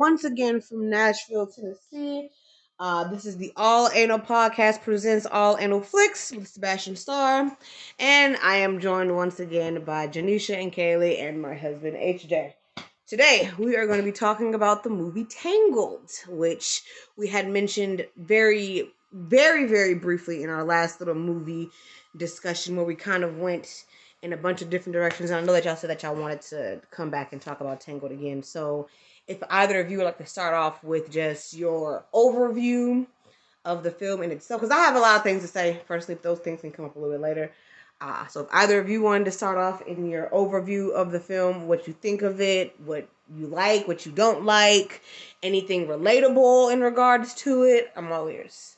once again from Nashville, Tennessee. Uh, this is the All Anal Podcast presents All Anal Flicks with Sebastian Starr, and I am joined once again by Janesha and Kaylee and my husband HJ. Today we are going to be talking about the movie Tangled, which we had mentioned very, very, very briefly in our last little movie discussion where we kind of went in a bunch of different directions. And I know that y'all said that y'all wanted to come back and talk about Tangled again, so if either of you would like to start off with just your overview of the film in itself, because I have a lot of things to say. Firstly, if those things can come up a little bit later. Uh, so if either of you wanted to start off in your overview of the film, what you think of it, what you like, what you don't like, anything relatable in regards to it, I'm all ears.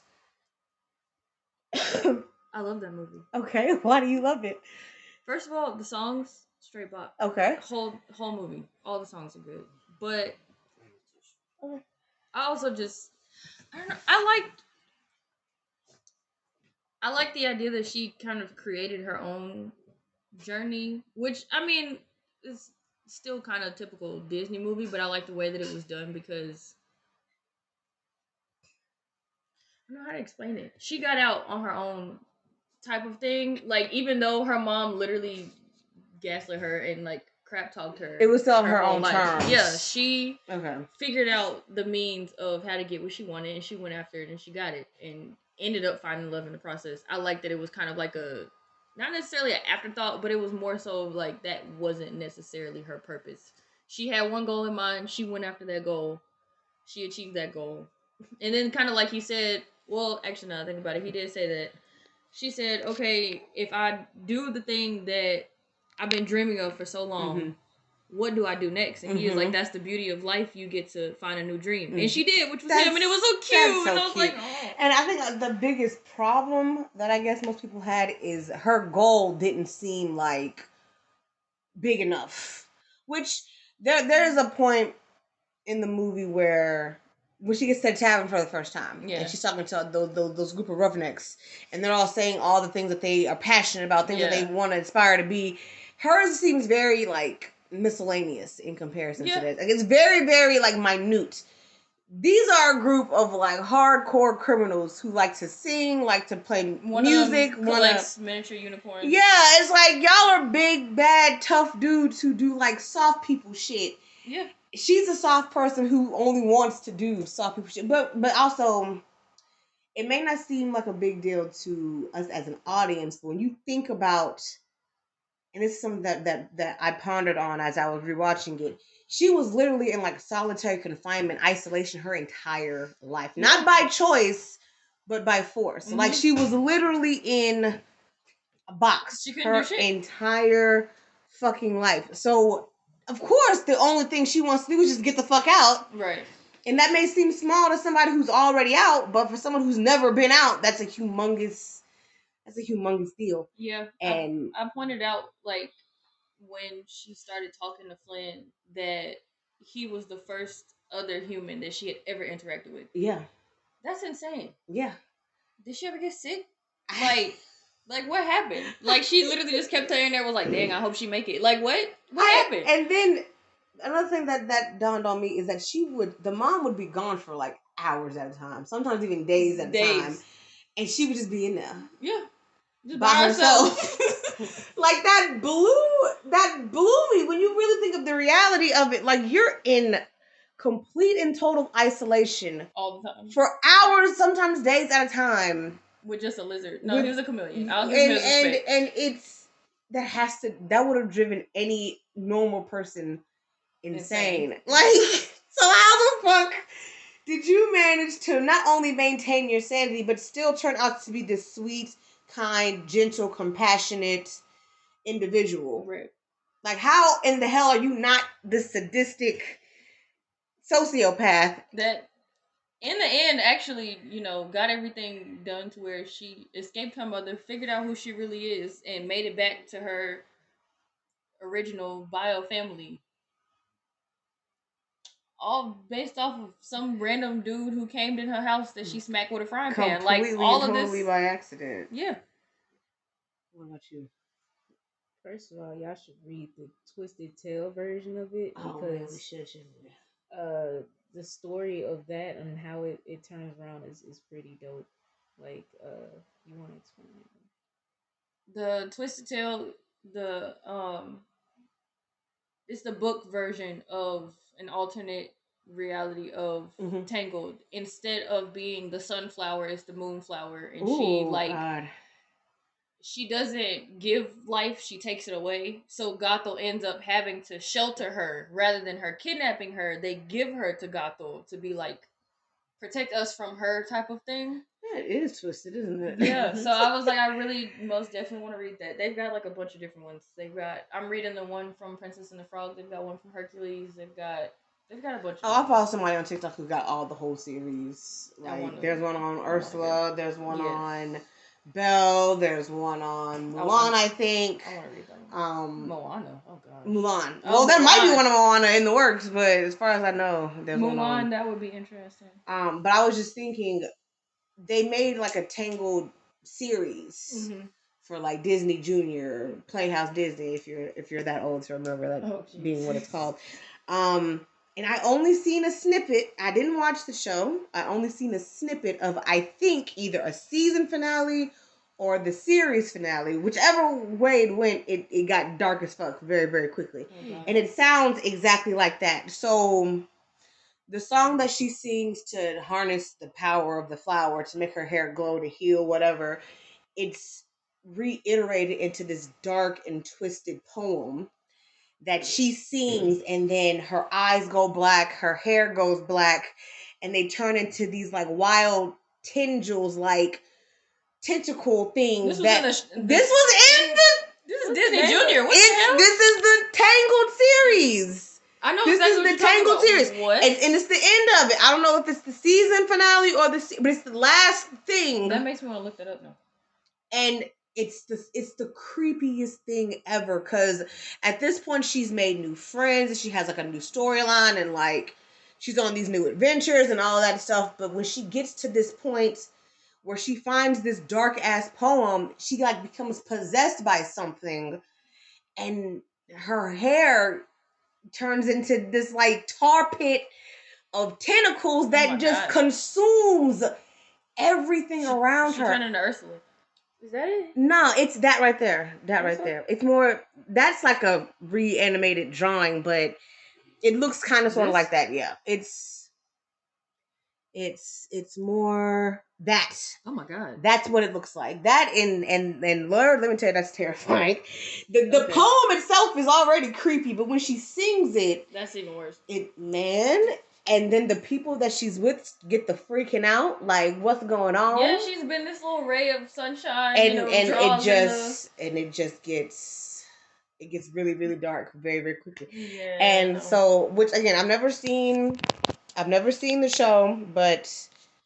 I love that movie. Okay, why do you love it? First of all, the songs straight pop. Okay. Whole whole movie, all the songs are good. But I also just I don't know. I like I like the idea that she kind of created her own journey, which I mean is still kind of typical Disney movie, but I like the way that it was done because I don't know how to explain it. She got out on her own type of thing. Like even though her mom literally gaslit her and like crap talked her. It was still on her, whole own life. terms. Yeah, she Okay. figured out the means of how to get what she wanted and she went after it and she got it and ended up finding love in the process. I like that it was kind of like a not necessarily an afterthought, but it was more so like that wasn't necessarily her purpose. She had one goal in mind, she went after that goal. She achieved that goal. And then kind of like he said, well, actually now I think about it, he did say that she said, "Okay, if I do the thing that I've been dreaming of for so long, Mhm. what do I do next? And he was like, That's the beauty of life. You get to find a new dream. Mhm. And she did, which was That's- him, and it was so cute. so and I was like, oh. And I think uh, the biggest problem that I guess most people had is her goal didn't seem like big enough. Which there there is a point in the movie where when she gets to the tavern for the first time, Yeah. and she's talking to those, those those group of roughnecks, and they're all saying all the things that they are passionate about, things that they want to aspire to be. Hers seems very like miscellaneous in comparison Yeah. to this. Like it's very very like minute these are a group of like hardcore criminals who like to sing, like to play One music. of wanna- collects miniature unicorns. yeah, it's like y'all are big, bad, tough dudes who do like soft people shit. Yeah. She's a soft person who only wants to do soft people shit, but but also, it may not seem like a big deal to us as an audience, but when you think about, and this is something that that that I pondered on as I was rewatching it. She was literally in like solitary confinement, isolation her entire life, not by choice, but by force. Like Mhm. she was literally in a box her entire fucking life. So, of course, the only thing she wants to do is just get the fuck out. Right. And that may seem small to somebody who's already out, but for someone who's never been out, that's a humongous, that's a humongous deal. Yeah. And I, pointed out, like, when she started talking to Flynn, that he was the first other human that she had ever interacted with. yeah, That's insane. yeah. Did she ever get sick? Like, like what happened? Like she literally just kept telling there was like, "Dang, I hope she make it." Like what? What I- happened? And then another thing that that dawned on me is that she would, the mom would be gone for like hours at a time, sometimes even days at a time, and she would just be in there. Yeah. Just by herself. like that blew that blew me when you really think of the reality of it. Like you're in complete and total isolation All the time. for hours, sometimes days at a time. With just a lizard. No, With- he was a chameleon. And and, and it's that has to that would have driven any normal person insane. Insane. Like so how the fuck did you manage to not only maintain your sanity but still turn out to be this sweet, kind, gentle, compassionate individual? Right. Like, how in the hell are you not the sadistic sociopath? That in the end actually, you know, got everything done to where she escaped her mother, figured out who she really is, and made it back to her original bio family. All based off of some random dude who came in her house that she smacked with a frying pan. Like Completely all of totally this. by accident. Yeah. What about you? First of all, y'all should read the Twisted Tale version of it Oh, man, we because should, shouldn't we? uh, the story of that and how it, it turns around is, is pretty dope. Like, uh, you want to explain it? the Twisted Tale, the um, it's the book version of an alternate reality of Mhm. Tangled. Instead of being the sunflower, it's the moonflower, and Ooh, she like God. she doesn't give life; she takes it away. So Gothel ends up having to shelter her rather than her kidnapping her. They give her to Gothel to be like protect us from her type of thing. Yeah, it is twisted, isn't it? Yeah, so I was like, I really most definitely want to read that. They've got like a bunch of different ones. They've got I'm reading the one from Princess and the Frog. They've got one from Hercules. They've got they've got a bunch. Oh, I follow somebody on TikTok who got all the whole series. Like, there's one on Ursula, there's one Yes. on Belle, there's one on I Mulan, want- I think. I want to read them. Um, Moana. Oh god. Mulan. Oh, well, there might be one of Moana in the works, but as far as I know, there's one Mulan. That would be interesting. Um, but I was just thinking, they made like a Tangled series Mm-hmm. for like Disney Junior, Playhouse Disney. If you're if you're that old to remember that Oh, being what it's called. Um, and I only seen a snippet. I didn't watch the show. I only seen a snippet of I think either a season finale or the series finale. Whichever way it went, it, it got dark as fuck very very quickly. And it sounds exactly like that. So the song that she sings to harness the power of the flower to make her hair glow to heal whatever, it's reiterated into this dark and twisted poem that she sings and then her eyes go black, her hair goes black, and they turn into these like wild tendrils like tentacle things This was that in the sh- this was in the This is Disney Junior. What the hell? this is the Tangled series. I know This exactly is the Tangled series. And, and it's the end of it. I don't know if it's the season finale or the, se- but it's the last thing. that makes me want to look that up now. and it's the it's the creepiest thing ever because at this point she's made new friends and she has like a new storyline and like she's on these new adventures and all that stuff. But when she gets to this point where she finds this dark ass poem, she like becomes possessed by something, and her hair turns into this like tar pit of tentacles that Oh just God. consumes everything around she her. turned into Ursula. Is that it? No, it's that right there. That right Okay. there. It's more. That's like a reanimated drawing, but it looks kind of sort of like that. Yeah, it's. It's it's more that. Oh my god. That's what it looks like. That and and and Lord, let me tell you, that's terrifying. The the Okay. poem itself is already creepy, but when she sings it, That's even worse. it man, and then the people that she's with get the freaking out. Like, what's going on? Yeah, she's been this little ray of sunshine. and you know, and it in just and it just gets it gets really really dark very very quickly yeah, and so which again i've never seen i've never seen the show but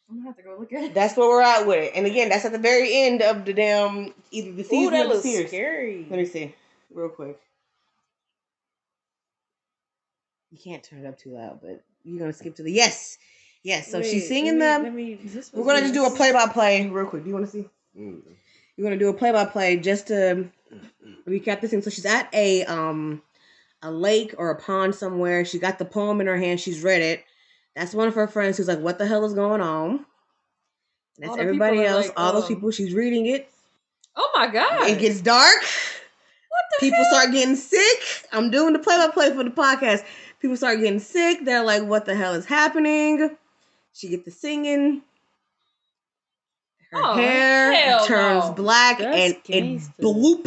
I'm gonna have to go look at it. that's where we're at with it and again that's at the very end of the damn either the Ooh, season that or the looks series scary. let me see real quick you can't turn it up too loud but you're gonna skip to the yes yes so she's singing let them let me- this we're gonna just do a play by play real quick do you want to see Mm. you're gonna do a play by play just to recap this thing. So she's at a um a lake or a pond somewhere. She got the poem in her hand. She's read it. That's one of her friends who's like, "What the hell is going on?" And that's everybody else. like, all those um, people. She's reading it. Oh my god. It gets dark. what the People hell? start getting sick. I'm doing the play by play for the podcast. People start getting sick. They're like, "What the hell is happening?" She gets the singing. Her Oh, hair turns no. black That's and it gangsta. bloop,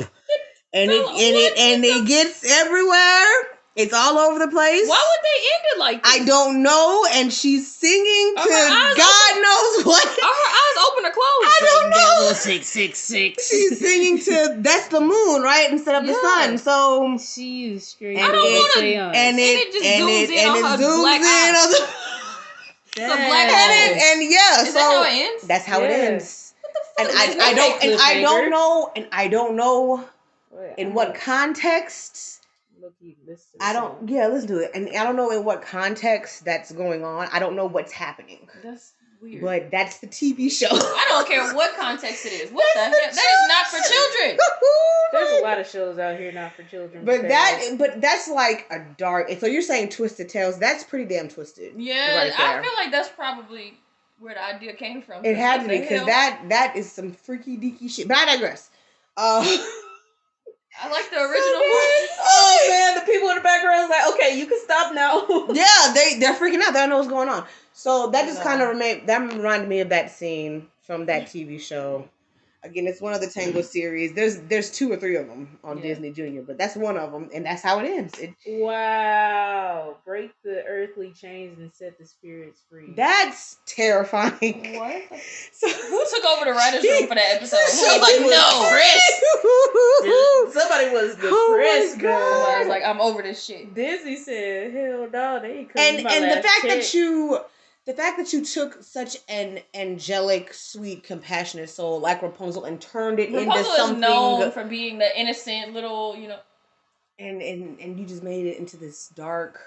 and it and it and it gets everywhere. It's all over the place. Why would they end it like this? I don't know, and she's singing to her eyes God knows what. Are her eyes open or closed? I don't know. Six six six. She's singing to that's the moon, right, instead of the sun. So She is straight. I don't wanna- and it it just and zooms it in and on it her zooms black in eye. on the It's black and hole. it and yeah. Is so that how it ends? that's how it Yeah. ends. And fuck? I, There's no I don't and I don't know and I don't know Wait, in what gonna context. Look listen I don't. song. Yeah, let's do it. And I don't know in what context that's going on. I don't know what's happening. That's Weird. but that's the TV show. I don't care what context it is. What the hell? That is not for children. There's a lot of shows out here not for children. But that- that, but that's like a dark. So you're saying Twisted Tales? That's pretty damn twisted. Yeah, right I feel like that's probably where the idea came from. It had to be because that that is some freaky deaky shit. But I digress. Uh, I like the original one. Oh man, the people in the background like, okay, you can stop now. yeah, they they're freaking out. They don't know what's going on. So that just kind of remain that reminded me of that scene from that TV show. Again, it's one of the Tango series. There's there's two or three of them on Yeah. Disney Junior, but that's one of them, and that's how it ends. It, wow, break the earthly chains and set the spirits free. that's terrifying. What? So, Who took over the writers' room for that episode? Who was Somebody like, was no. Somebody was Oh my depressed, God. girl. Somebody was like, I'm over this shit. Disney said, "Hell no, they ain't and my and the fact check." that you the fact that you took such an angelic sweet compassionate soul like rapunzel and turned it into Rapunzel is something known for being the innocent little, you know. and and and you just made it into this dark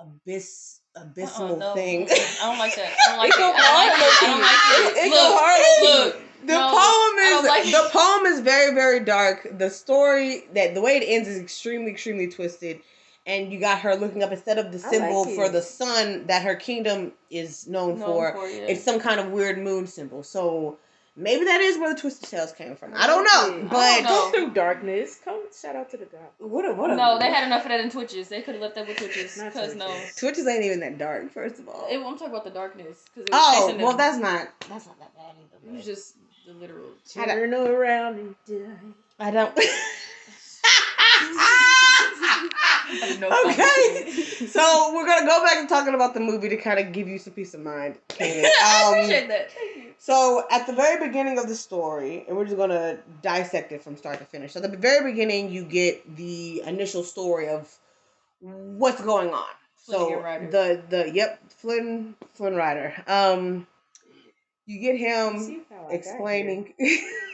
abyss abysmal Uh-uh, no. thing I don't like that. I don't like It go I don't like it. I hard, go Look, hard, look. the No, poem is like the poem is very very dark the story that the way it ends is extremely extremely twisted and you got her looking up instead of the symbol like for the sun that her kingdom is known, Known for for, yeah. it's some kind of weird moon symbol. So maybe that is where the twisted tales came from. I I don't know, but don't know. Go through darkness. Come shout out to the God. what a what a No, they had enough of that in Twitches. They could have left that with Twitches. Not Because no. Twitches. Twitches ain't even that dark. First of all, It, I'm talking about the darkness. Cause oh well, them. that's not that's not that bad It either. was just the literal. I Turn around and die. I don't. No okay, so we're gonna go back and talking about the movie to kind of give you some peace of mind. Kanan. I Um, appreciate that. Thank you. So at the very beginning of the story, and we're just gonna dissect it from start to finish. So at the very beginning, you get the initial story of what's going on. So the the yep Flynn Flynn Rider. Um, you get him explaining.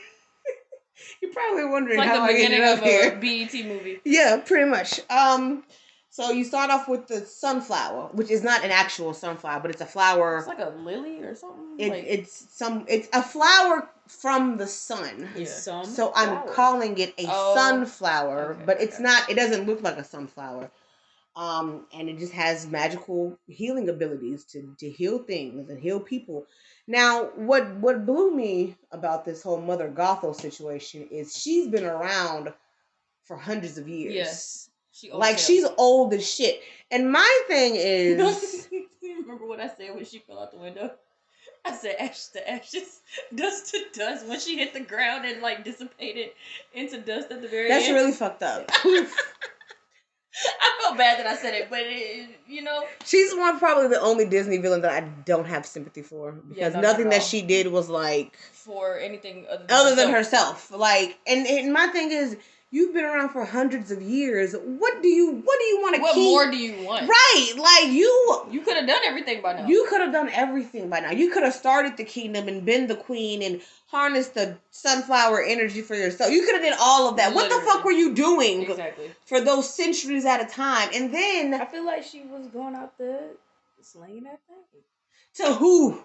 You're probably wondering It's like how the I ended beginning up of here. a BET movie. Yeah, pretty much. Um, so you start off with the sunflower, which is not an actual sunflower, but it's a flower. It's like a lily or something. It, like, it's some. It's a flower from the sun. Yeah. Some So I'm flower. calling it a Oh, sunflower, okay, but it's okay. not. It doesn't look like a sunflower. Um, and it just has magical healing abilities to to heal things and heal people. Now, what what blew me about this whole Mother Gothel situation is she's been around for hundreds of years. Yes. She old like she's old as shit. And my thing is, remember what I said when she fell out the window? I said ashes to ashes, dust to dust. When she hit the ground and like dissipated into dust at the very end. that's end. really fucked up. I felt bad that I said it, but it, you know, She's one probably the only Disney villain that I don't have sympathy for because no, not nothing at that she did was like for anything other than, other than herself. herself. Like, and, and my thing is, you've been around for hundreds of years. What do you What do you want to What keep? more do you want? right, like you. You could have done everything by now. You could have done everything by now. You could have started the kingdom and been the queen and harnessed the sunflower energy for yourself. You could have done all of that. What the fuck were you doing exactly. for those centuries at a time? And then I feel like she was going out there slaying that thing. to who?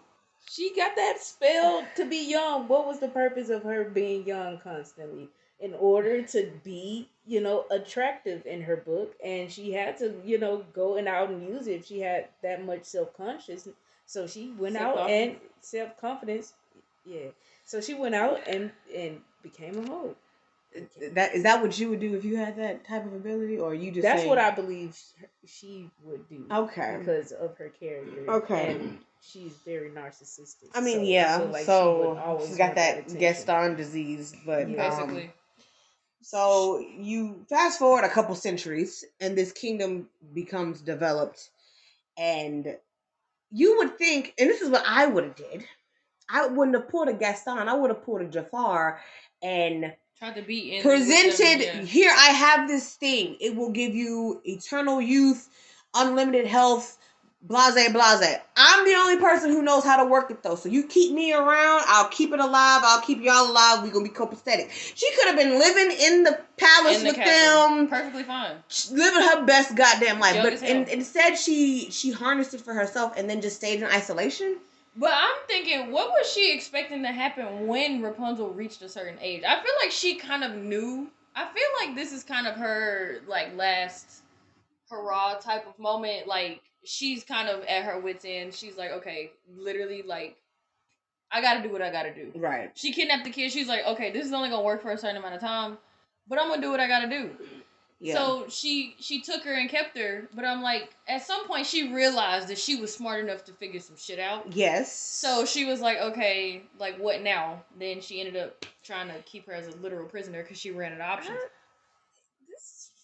She got that spell to be young. What was the purpose of her being young constantly? In order to be, you know, attractive in her book, and she had to, you know, go and out and use it if she had that much self conscious. So she went out and self confidence. Yeah. So she went out and and became a hoe. That is that what you would do if you had that type of ability, or you just? That's saying- what I believe she would do. Okay. Because of her character. Okay. And she's very narcissistic. I mean, so yeah. feel like so would she's got that attention. Gaston disease, but Yeah. um, Basically. So you fast forward a couple centuries, and this kingdom becomes developed, and you would think, and this is what I would have did. I wouldn't have pulled a Gaston. I would have pulled a Jafar and Tried to be them, presented yeah. here i have this thing it will give you eternal youth unlimited health blase blase i'm the only person who knows how to work it though so you keep me around i'll keep it alive i'll keep y'all alive we're gonna be copacetic she could have been living in the palace In the with castle. them Perfectly fine. living her best goddamn life Young but instead she she harnessed it for herself and then just stayed in isolation But I'm thinking, what was she expecting to happen when Rapunzel reached a certain age? I feel like she kind of knew. I feel like this is kind of her like last hurrah type of moment. Like she's kind of at her wits end. She's like, okay, literally, like I got to do what I got to do. Right. She kidnapped the kid. She's like, okay, this is only gonna work for a certain amount of time, but I'm gonna do what I got to do. Yeah. So she she took her and kept her, but I'm like, at some point she realized that she was smart enough to figure some shit out. yes. So she was like, okay, like what now? Then she ended up trying to keep her as a literal prisoner because she ran out of options.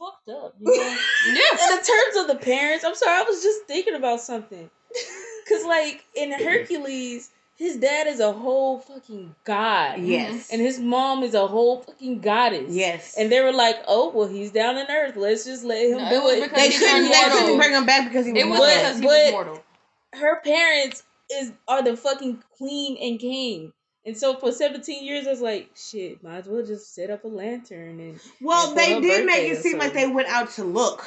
This is fucked up. You know? Yeah. in terms of the parents, I'm sorry, I was just thinking about something. Cause like in Hercules, his dad is a whole fucking god. yes. And his mom is a whole fucking goddess. yes. And they were like, oh, well, he's down in Earth. Let's just let him No, do it was it. because they he couldn't. They couldn't bring him back because he was. It was mortal. because he But- was mortal. Her parents is are the fucking queen and king. And so for 17 years, I was like, shit, might as well just set up a lantern and Well, and they did make it seem like they went out to look.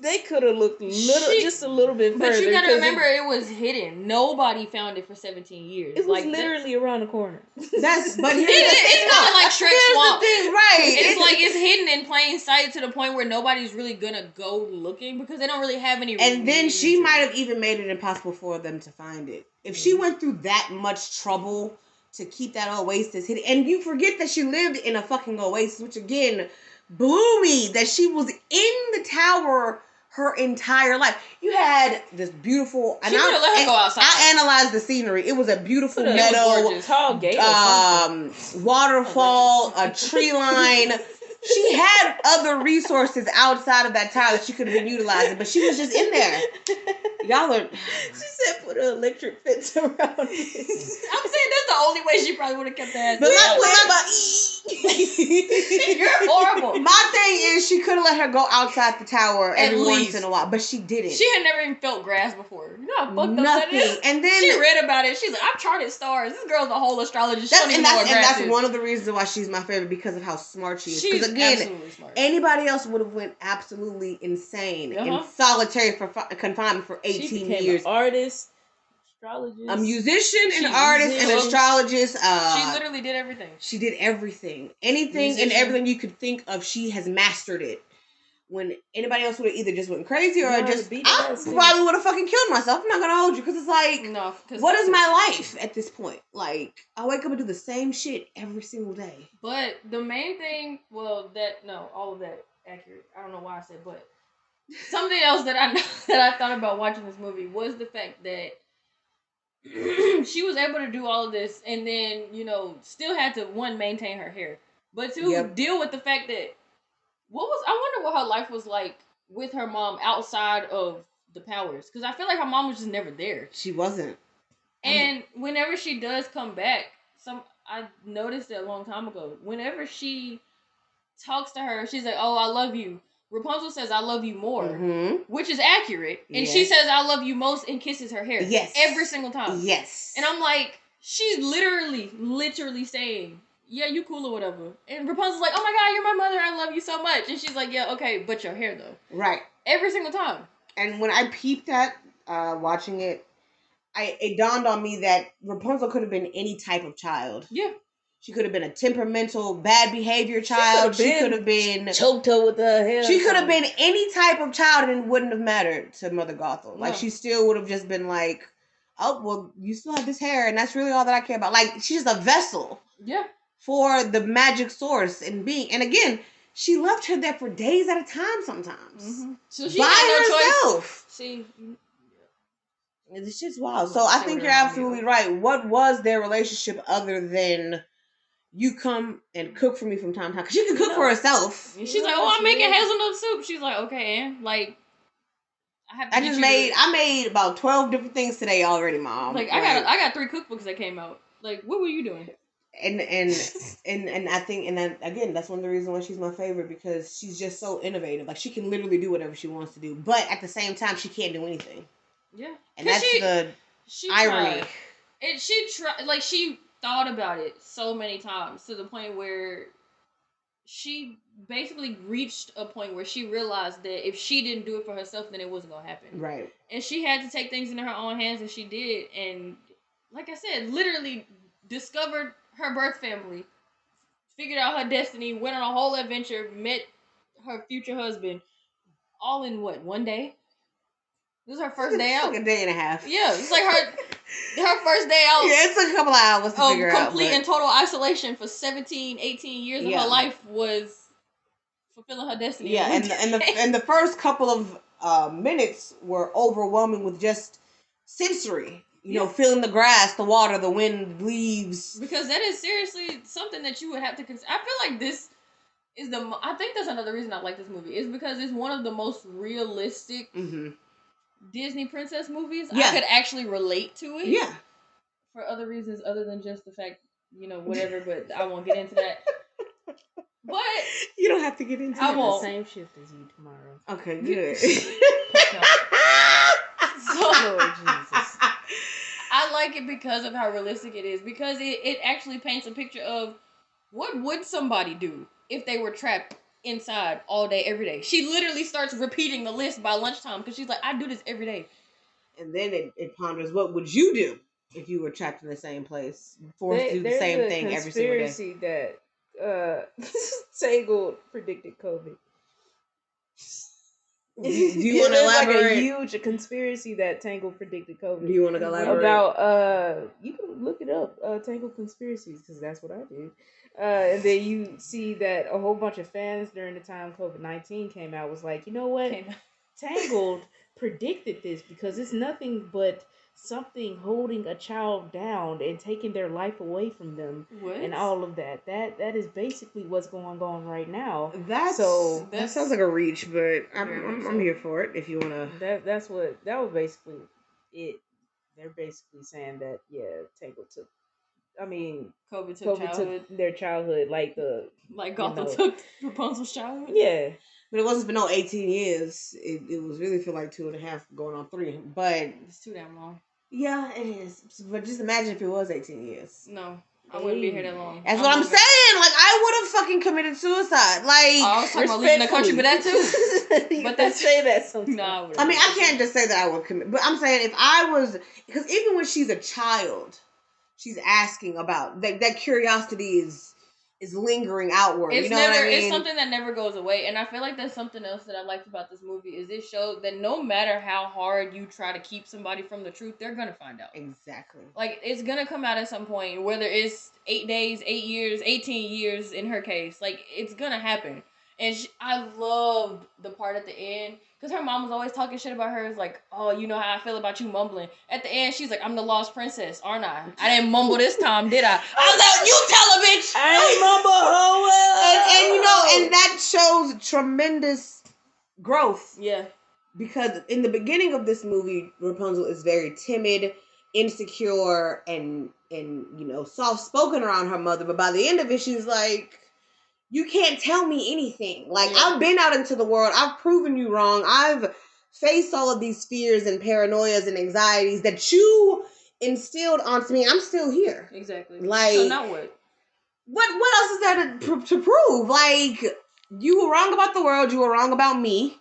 They could have looked little, She- just a little bit further. But you gotta remember, it, was hidden. Nobody found it for 17 years. it, it was like that- literally around the corner. That's but It- here's the it's thing. like Shrek Here's Swamp. the thing, right? it's like it's hidden in plain sight to the point where nobody's really gonna go looking because they don't really have any. and then she might have even made it impossible for them to find it. If she mm-hmm. went through that much trouble to keep that oasis hidden, and you forget that she lived in a fucking oasis, which again blew me that she was in the tower her entire life. You had this beautiful, and She could've let her I, go outside. I analyzed the scenery. It was a beautiful meadow, gorgeous. Um, waterfall, a tree line. She had other resources outside of that tower that she could have been utilizing, but she was just in there. Y'all are she said put an electric fence around it. I'm saying that's the only way she probably would have kept that. But my, You're horrible. my thing is she could have let her go outside the tower At every once in a while, but she didn't. She had never even felt grass before. You know how fucked up that Nothing. And then She read about it. She's like, I've charted stars. This girl's a whole astrologist. She that's, and that's and that's one of the reasons why she's my favorite because of how smart she is. She's Because again, smart. anybody else would have went absolutely insane in Uh-huh. solitary for confinement for 18 became years. an artist, astrologist. a musician, She- an artist, an astrologist. Uh, she literally did everything. she did everything, anything and everything you could think of. She has mastered it. When anybody else would have either just went crazy or how just, I probably would have fucking killed myself. I'm not gonna hold you because it's like, No, what is my life at this point? Like, I wake up and do the same shit every single day. But the main thing, well, that no, all of that accurate. I don't know why I said, but something else that I that I thought about watching this movie was the fact that she was able to do all of this, and then you know still had to one maintain her hair, but to Yep. deal with the fact that what was I wonder what her life was like with her mom outside of the powers, because I feel like her mom was just never there. She wasn't. And whenever she does come back, some I noticed it a long time ago. Whenever she talks to her, she's like, "Oh, I love you." Rapunzel says, "I love you more," hmm which is accurate, and she says, "I love you most," and kisses her hair. Yes. every single time. Yes. And I'm like, she's literally, literally saying, "Yeah, you cool or whatever." And Rapunzel's like, "Oh my god, you're my mother. I love you so much." And she's like, "Yeah, okay, but your hair though." right. Every single time. And when I peeped that, uh, watching it, I it dawned on me that Rapunzel could have been any type of child. Yeah. She could have been a temperamental, bad behavior child. She could have been. choked her with her hair. She could have been any type of child and it wouldn't have mattered to Mother Gothel. Like No. she still would have just been like, "Oh, well, you still have this hair, and that's really all that I care about." Like she's just a vessel Yeah. For the magic source and being. And again, she left her there for days at a time sometimes Mm-hmm. So she by had no choice. herself. See, It's just wild. So I think you're absolutely right. What was their relationship other than you come and cook for me from time to time? Because she can cook No. for herself. And she's like, "Oh, I'm making hazelnut soup." She's like, "Okay, and like, I have to." I just made to- I made about twelve different things today already, mom. like, I got I got three cookbooks that came out. Like, what were you doing? And and and and I think and then again that's one of the reasons why she's my favorite because she's just so innovative. Like she can literally do whatever she wants to do, but at the same time she can't do anything, Yeah, and that's she, the she irony. tried. And she tried, like, she thought about it so many times to the point where she basically reached a point where she realized that if she didn't do it for herself, then it wasn't gonna happen. Right. And she had to take things into her own hands, and she did. And like I said, literally discovered her birth family, figured out her destiny, went on a whole adventure, met her future husband, all in what one day. This is her first day out. like a day and a half. Yeah, it's like her her first day out Yeah, it took a couple of hours to of figure out. complete but- and total isolation for 17, 18 years of her life was fulfilling her destiny. Yeah, and the, and the and the first couple of uh, minutes were overwhelming with just sensory. You know, feeling the grass, the water, the wind, leaves. because that is seriously something that you would have to consider. I feel like this is the. I think that's another reason I like this movie is because it's one of the most realistic hmm Disney princess movies. Yeah. I could actually relate to it. Yeah, For other reasons other than just the fact, you know, whatever. but I won't get into that. But you don't have to get into I it. won't. same shift as you tomorrow. Okay, good. so Lord Jesus. I like it because of how realistic it is. Because it, it actually paints a picture of what would somebody do if they were trapped inside all day, every day. She literally starts repeating the list by lunchtime because she's like, I do this every day. and then it, it ponders, what would you do if you were trapped in the same place, forced There- to do the same a thing every single day? conspiracy that uh Tangled predicted COVID. Do you, do you want to There's like a huge conspiracy that Tangled predicted COVID. do you want to elaborate? about uh you can look it up uh tangled conspiracies because that's what i did uh and then you see that a whole bunch of fans during the time covid-19 came out was like you know what tangled predicted this because it's nothing but something holding a child down and taking their life away from them What? and all of that that that is basically what's going on right now That's So- that sounds like a reach, but I'm Very I'm, much I'm here for it. If you want to, that that's what that was basically it they're basically saying that yeah tangled took i mean COVID took COVID childhood. took their childhood, like the like Gothel know. took Rapunzel's childhood. yeah. but it wasn't for no 18 years. It, it was really feel like two and a half, going on three. But It's too damn long. Yeah, it is. But just imagine if it was 18 years. No, I wouldn't be here that long. That's I what I'm saying. Like I would have fucking committed suicide. Like oh, I was talking about leaving the country, but that too. But that's- say that sometimes. No, I I mean. I can't just say that I would commit, but I'm saying if I was, because even when she's a child, she's asking about that. That curiosity is is lingering outward. It's you know never. what I mean? It's something that never goes away, and I feel like that's something else that I liked about this movie is it showed that no matter how hard you try to keep somebody from the truth, they're gonna find out. Exactly. Like it's gonna come out at some point, whether it's eight days, eight years, eighteen years in her case. Like it's gonna happen. And she, I loved the part at the end because her mom was always talking shit about her. It's like, oh, you know how I feel about you mumbling. At the end, she's like, I'm the lost princess, aren't I? I didn't mumble this time, did I? I was like, you tell her, bitch. I and, and you know, and that shows tremendous growth yeah, because in the beginning of this movie, Rapunzel is very timid, insecure, and and you know soft spoken around her mother. But by the end of it, she's like, "You can't tell me anything. Like Yeah. I've been out into the world. I've proven you wrong. I've faced all of these fears and paranoias and anxieties that you instilled onto me. I'm still here. exactly. Like- so now what? What what else is there to, pr- to prove? Like you were wrong about the world. You were wrong about me.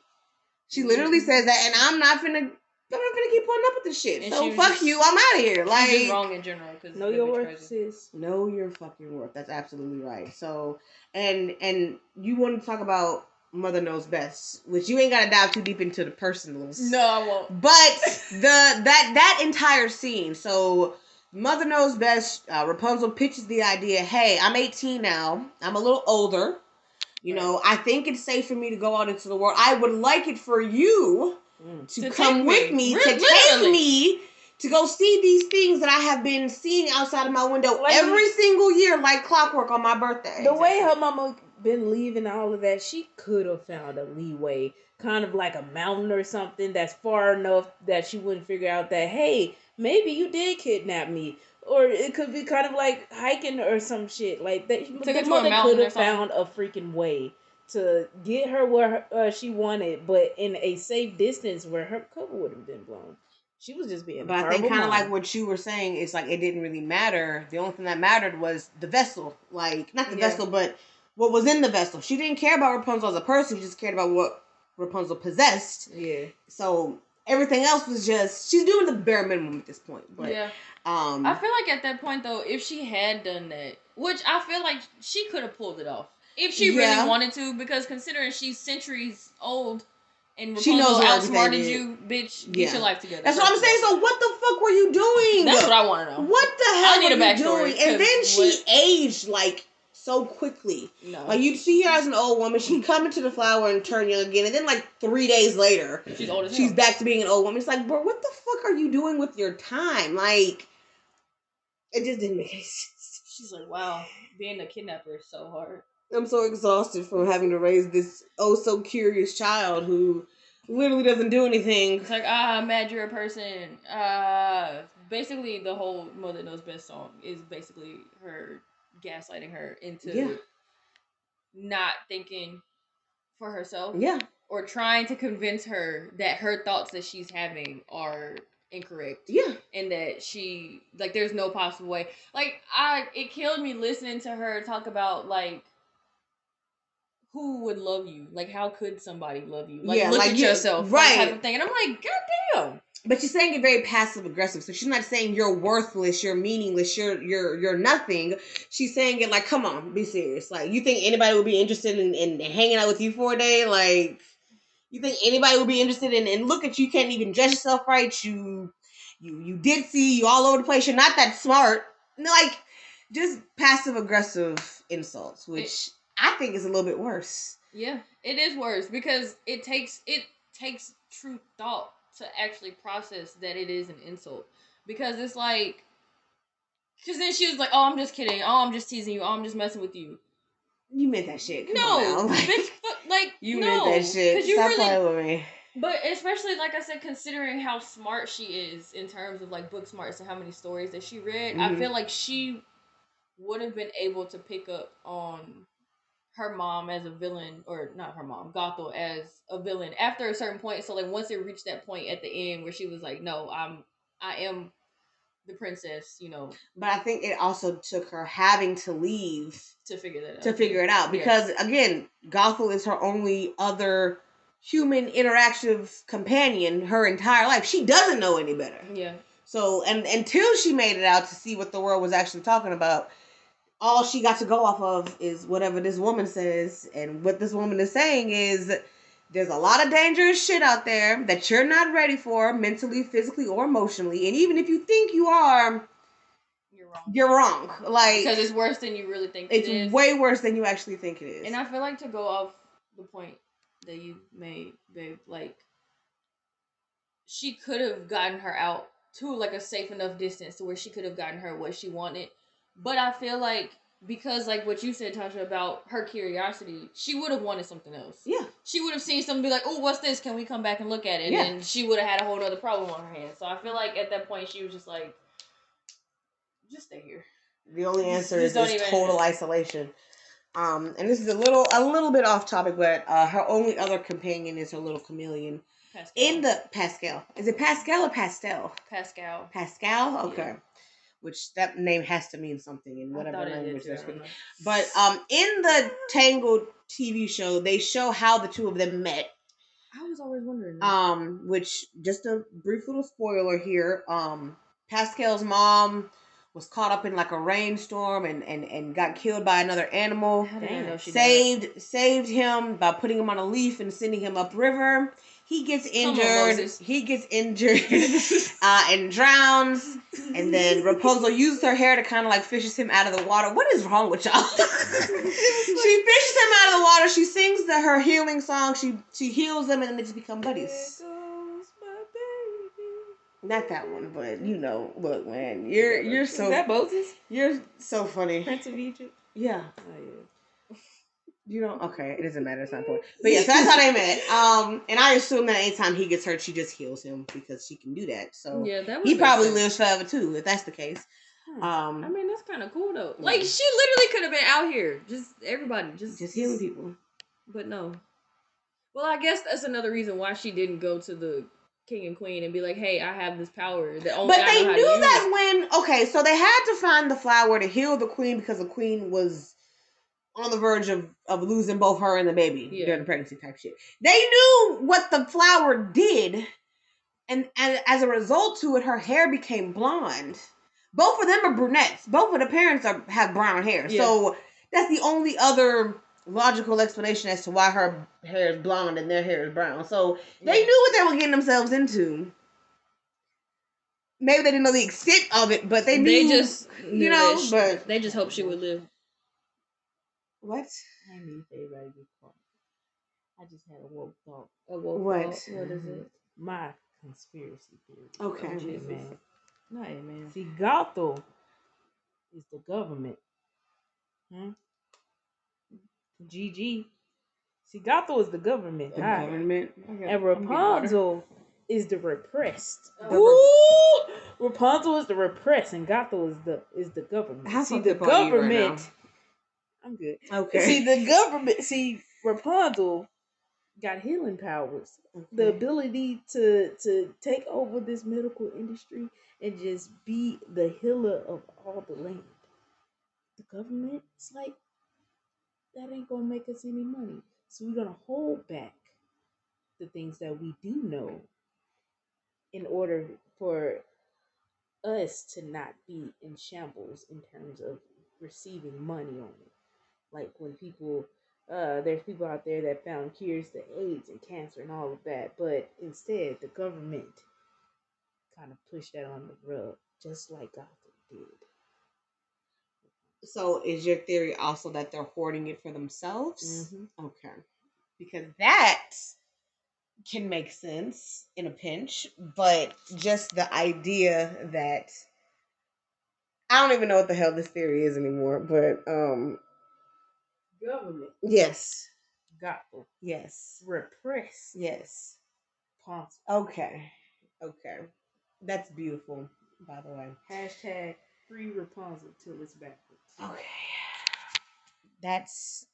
She literally mm-hmm. says that, and I'm not finna. I'm not gonna keep putting up with this shit. And so fuck just- you. I'm out of here. Like, wrong in general because know your worth, sis. know your fucking worth. That's absolutely right. So and and you want to talk about mother knows best, which you ain't gotta dive too deep into the personals. No, I won't. But the that that entire scene, so Mother Knows Best, uh, Rapunzel pitches the idea, hey, I'm 18 now. I'm a little older. You know, I think it's safe for me to go out into the world. I would like it for you Mm. to, To come with me. me, to literally. take me to go see these things that I have been seeing outside of my window Like- every single year, like clockwork on my birthday. The way her mama been leaving all of that, she could have found a leeway, kind of like a mountain or something that's far enough that she wouldn't figure out that hey, maybe you did kidnap me, or it could be kind of like hiking or some shit like that. her the to a mother could have found a freaking way to get her where uh, she wanted, but in a safe distance where her cover would have been blown. She was just being. But I think kind of like what you were saying, it's like it didn't really matter. The only thing that mattered was the vessel. Like, not the Yeah. vessel, but what was in the vessel. She didn't care about Rapunzel as a person, she just cared about what Rapunzel possessed. yeah. So everything else was just she's doing the bare minimum at this point. But yeah. um, I feel like at that point though, if she had done that, which I feel like she could have pulled it off if she Yeah. really wanted to, because considering she's centuries old and She knows Rapunzel outsmarted you, bitch, Yeah. get your life together. that's what I'm saying. So what the fuck were you doing? That's what I want to know. What the hell I need were a you doing? And then she what- aged like so quickly. No, Like you'd see her as an old woman, she'd come into the flower and turn young again, and then like three days later, she's old she's hell. back to being an old woman. It's like, bro, what the fuck are you doing with your time? Like, it just didn't make any sense. She's like, wow, being a kidnapper is so hard. I'm so exhausted from having to raise this oh so curious child who literally doesn't do anything. It's like, ah, I'm mad you're a person. Uh, basically, the whole Mother Knows Best song is basically her gaslighting her into Yeah. not thinking for herself Yeah, or trying to convince her that her thoughts that she's having are incorrect yeah, and that she like there's no possible way like i it killed me listening to her talk about like who would love you like how could somebody love you like Yeah, look like, at yeah, yourself right. type of thing and i'm like god damn but she's saying it very passive aggressive. So she's not saying you're worthless, you're meaningless, you're you're you're nothing. She's saying it like, come on, be serious. Like, you think anybody would be interested in, in hanging out with you for a day? Like, you think anybody would be interested in? And look at you, you can't even dress yourself right. You you you did see you all over the place. You're not that smart. Like, just passive aggressive insults, which I think it's a little bit worse. yeah it is worse because it takes it takes true thought to actually process that it is an insult because it's like because then she was like oh i'm just kidding oh i'm just teasing you oh i'm just messing with you You meant that shit. Come no bitch, but like You no, meant that shit. you Stop really playing with me. But especially like I said, considering how smart she is in terms of like book smarts and how many stories that she read, I Mhm. feel like she would have been able to pick up on her mom as a villain, or not her mom, Gothel as a villain after a certain point. So like once it reached that point at the end where she was like, "No, I'm, I am the princess," you know, But I think it also took her having to leave to figure that out. to figure it out Yeah. because again, Gothel is her only other human interactive companion her entire life. She doesn't know any better. Yeah, So and until she made it out to see what the world was actually talking about, all she got to go off of is whatever this woman says. And what this woman is saying is there's a lot of dangerous shit out there that you're not ready for mentally, physically, or emotionally. And even if you think you are, you're wrong. you're wrong. Like Because it's worse than you really think it's it is. way worse than you actually think it is. And I feel like to go off the point that you made, babe, like she could have gotten her out to like a safe enough distance to where she could have gotten her what she wanted. But I feel like because like what you said, Tasha, about her curiosity, she would have wanted something else. yeah. She would have seen something be like, Oh, what's this? Can we come back and look at it? Yeah. And she would have had a whole other problem on her hands. So I feel like at that point she was just like just stay here. The only answer just is, even- total isolation. Um, and this is a little a little bit off topic, but uh, her only other companion is her little chameleon Pascal. in the Pascal. Is it Pascal or Pastel? Pascal. Pascal. Okay. Which that name has to mean something in whatever language did, they're too, I don't speaking. But um, in the Tangled TV show, they show how the two of them met. I was always wondering. Um, which just a brief little spoiler here. Um, Pascal's mom was caught up in like a rainstorm and and and got killed by another animal. How did I know she died? saved saved him by putting him on a leaf and sending him upriver. He gets Come on, injured. He gets injured uh, and drowns. And then Rapunzel uses her hair to kind of like fishes him out of the water. What is wrong with y'all? she fishes him out of the water. She sings the, her healing song. She she heals them, and then they just become buddies. There goes my baby. Not that one, but you know, look, man, you're you're Is so that Moses? you're so funny. Prince of Egypt? Yeah, Oh, yeah. You know. Okay, it doesn't matter. It's not important. But yeah, so that's how they met. Um, and I assume that anytime he gets hurt, she just heals him because she can do that. So yeah, that would he probably sense. lives forever too, if that's the case. Huh. Um, I mean, that's kind of cool though. Like she literally could have been out here, just everybody, just just healing people. But no. Well, I guess that's another reason why she didn't go to the king and queen and be like, "Hey, I have this power that only But I they know how to knew use." that when okay, so they had to find the flower to heal the queen because the queen was on the verge of, of losing both her and the baby Yeah. during the pregnancy type shit. They knew what the flower did, and and as a result to it, her hair became blonde. Both of them are brunettes. Both of the parents are have brown hair. Yeah. So that's the only other logical explanation as to why her hair is blonde and their hair is brown. So they Yeah. knew what they were getting themselves into. Maybe they didn't know the extent of it, but they They, knew. just you know, she- but- they just hoped she would live. What? I need everybody to be quiet. I just had a woke thought. A What? woke What is it? My conspiracy theory. Okay. Oh, Jesus. man. No, man. See, Gothel is the government. Hmm? GG. See, Gothel is the government. The Hi. government. And Rapunzel is the repressed. The Ooh! Rapunzel is the repressed, and Gothel is the is the government. How see, the up are you right government. now? I'm good. Okay. See, the government. See, Rapunzel got healing powers, the ability to to take over this medical industry and just be the healer of all the land. The government, it's like that ain't gonna make us any money, so we're gonna hold back the things that we do know in order for us to not be in shambles in terms of receiving money on it. Like when people, uh, there's people out there that found cures to AIDS and cancer and all of that, but instead the government kind of pushed that on the rug, just like Gothel did. So is your theory also that they're hoarding it for themselves? Mhm. Okay. Because that can make sense in a pinch, but just the idea that I don't even know what the hell this theory is anymore, but um Government yes. Gothel Yes. repress Yes. Ponce. Okay. Okay. That's beautiful, by the way. Hashtag free Rapunzel till it's backwards. Okay. That's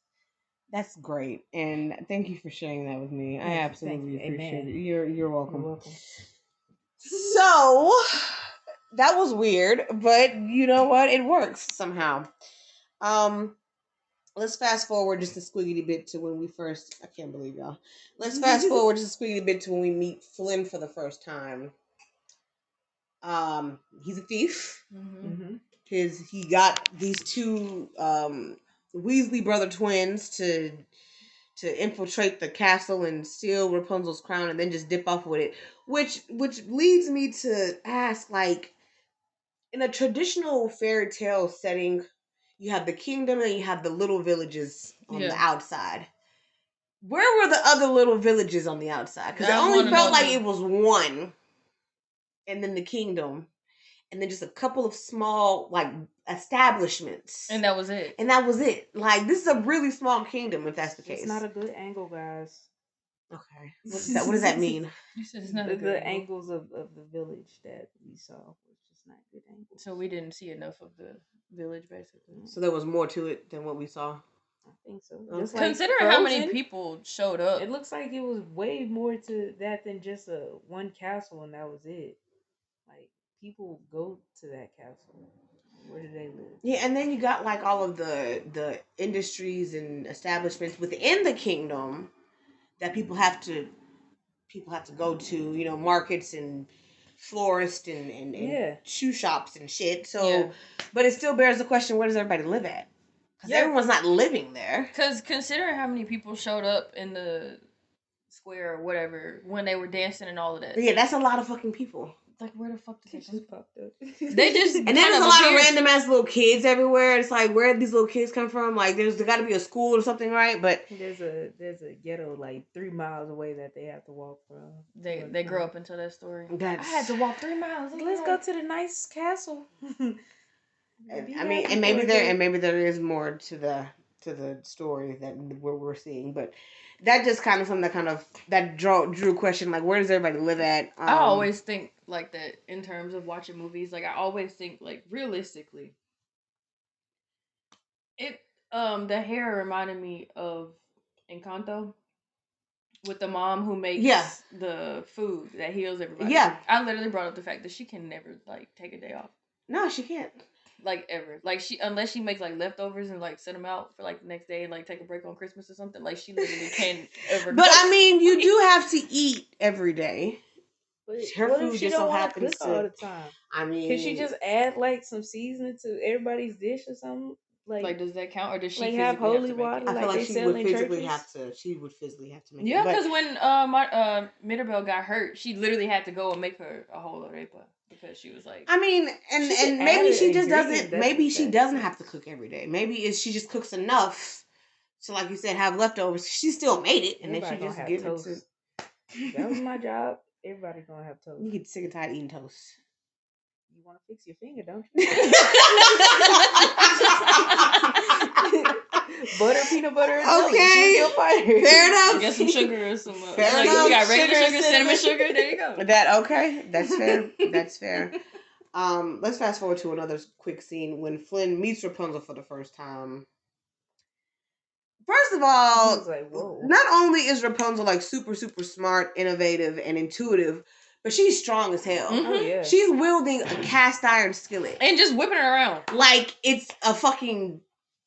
that's great. And thank you for sharing that with me. I Thank you, thank absolutely you. appreciate Amen. it. You're you're You're welcome. welcome. So that was weird, but you know what? It works somehow. Um let's fast forward just a squiggity bit to when we first I can't believe y'all. Let's fast forward just a squiggity bit to when we meet Flynn for the first time. Um he's a thief. Mm-hmm. Mm-hmm. His he got these two um Weasley brother twins to to infiltrate the castle and steal Rapunzel's crown and then just dip off with it. Which which leads me to ask like in a traditional fairy tale setting, you have the kingdom and you have the little villages on the outside. Where were the other little villages on the outside? Because it I only felt like too. it was one, and then the kingdom, and then just a couple of small like establishments, And that was it. and that was it. Like this is a really small kingdom, if that's the case. It's not a good angle, guys. okay. What does that, what does that mean? You said it's not the, a good the angle. angles of, of the village that we saw was just not good angles. So we didn't see enough of the village, basically. So there was more to it than what we saw. I think so. Okay. Just like Considering how many people showed up, It looks like it was way more to that than just a one castle and that was it. Like people go to that castle. Where do they live? Yeah, and then you got like all of the the industries and establishments within the kingdom that people have to people have to go to, you know, markets and florists and, and, and Yeah. shoe shops and shit. So Yeah. but it still bears the question, where does everybody live at? Because Yeah. everyone's not living there. Because considering how many people showed up in the square or whatever when they were dancing and all of that. Yeah, that's a lot of fucking people. Like, where the fuck did they come from? popped up. They just- And then there's a lot of random ass little kids everywhere. It's like where did these little kids come from? Like there's got to be a school or something, right? But There's a there's a ghetto like three miles away that they have to walk from. They But, they grow uh, up into that story. That's- I had to walk three miles. Let's go to the nice castle. And- I mean, and maybe there and maybe there is more to the to the story that we're, we're seeing, but that just kind of something that kind of that draw drew question like where does everybody live at? I Um, always think like that in terms of watching movies. Like I always think like realistically. It um the hair reminded me of Encanto. With the mom who makes Yeah. the food that heals everybody. Yeah. I literally brought up the fact that she can never like take a day off. no, she can't. Like ever. Like she unless she makes like leftovers and like send them out for like the next day and like take a break on Christmas or something. Like she literally can't ever But. I mean, you do have to eat every day. But Her what food if she just so don't want to happens cook all the time? I mean, Can she just add like some seasoning to everybody's dish or something? Like, Like, does that count, or does she like physically have to holy make it? water I feel like, like she would physically churches? have to. She would physically have to make Yeah, because when uh, my uh, Mirabel got hurt, she literally had to go and make her a whole arepa because she was like, I mean, and and maybe she just doesn't. Maybe she doesn't have to cook every day. Maybe it's she just cooks enough. So, like you said, have leftovers. She still made it, and then she just have give toast. it to. that was my job. Everybody gonna have toast. You get sick and tired of eating toast. You want to fix your finger, don't you? butter, peanut butter, and jelly. Okay. Choose your fighter. Fair enough. get some sugar or some. Uh, Fair like, enough. We got regular Sugar, sugar, cinnamon cinnamon. sugar. There you go. That okay? That's fair. That's fair. Um, let's fast forward to another quick scene when Flynn meets Rapunzel for the first time. First of all, like, not only is Rapunzel like super, super smart, innovative, and intuitive, but she's strong as hell. Mhm. Oh yeah. She's wielding a cast iron skillet. And just whipping it around. like it's a fucking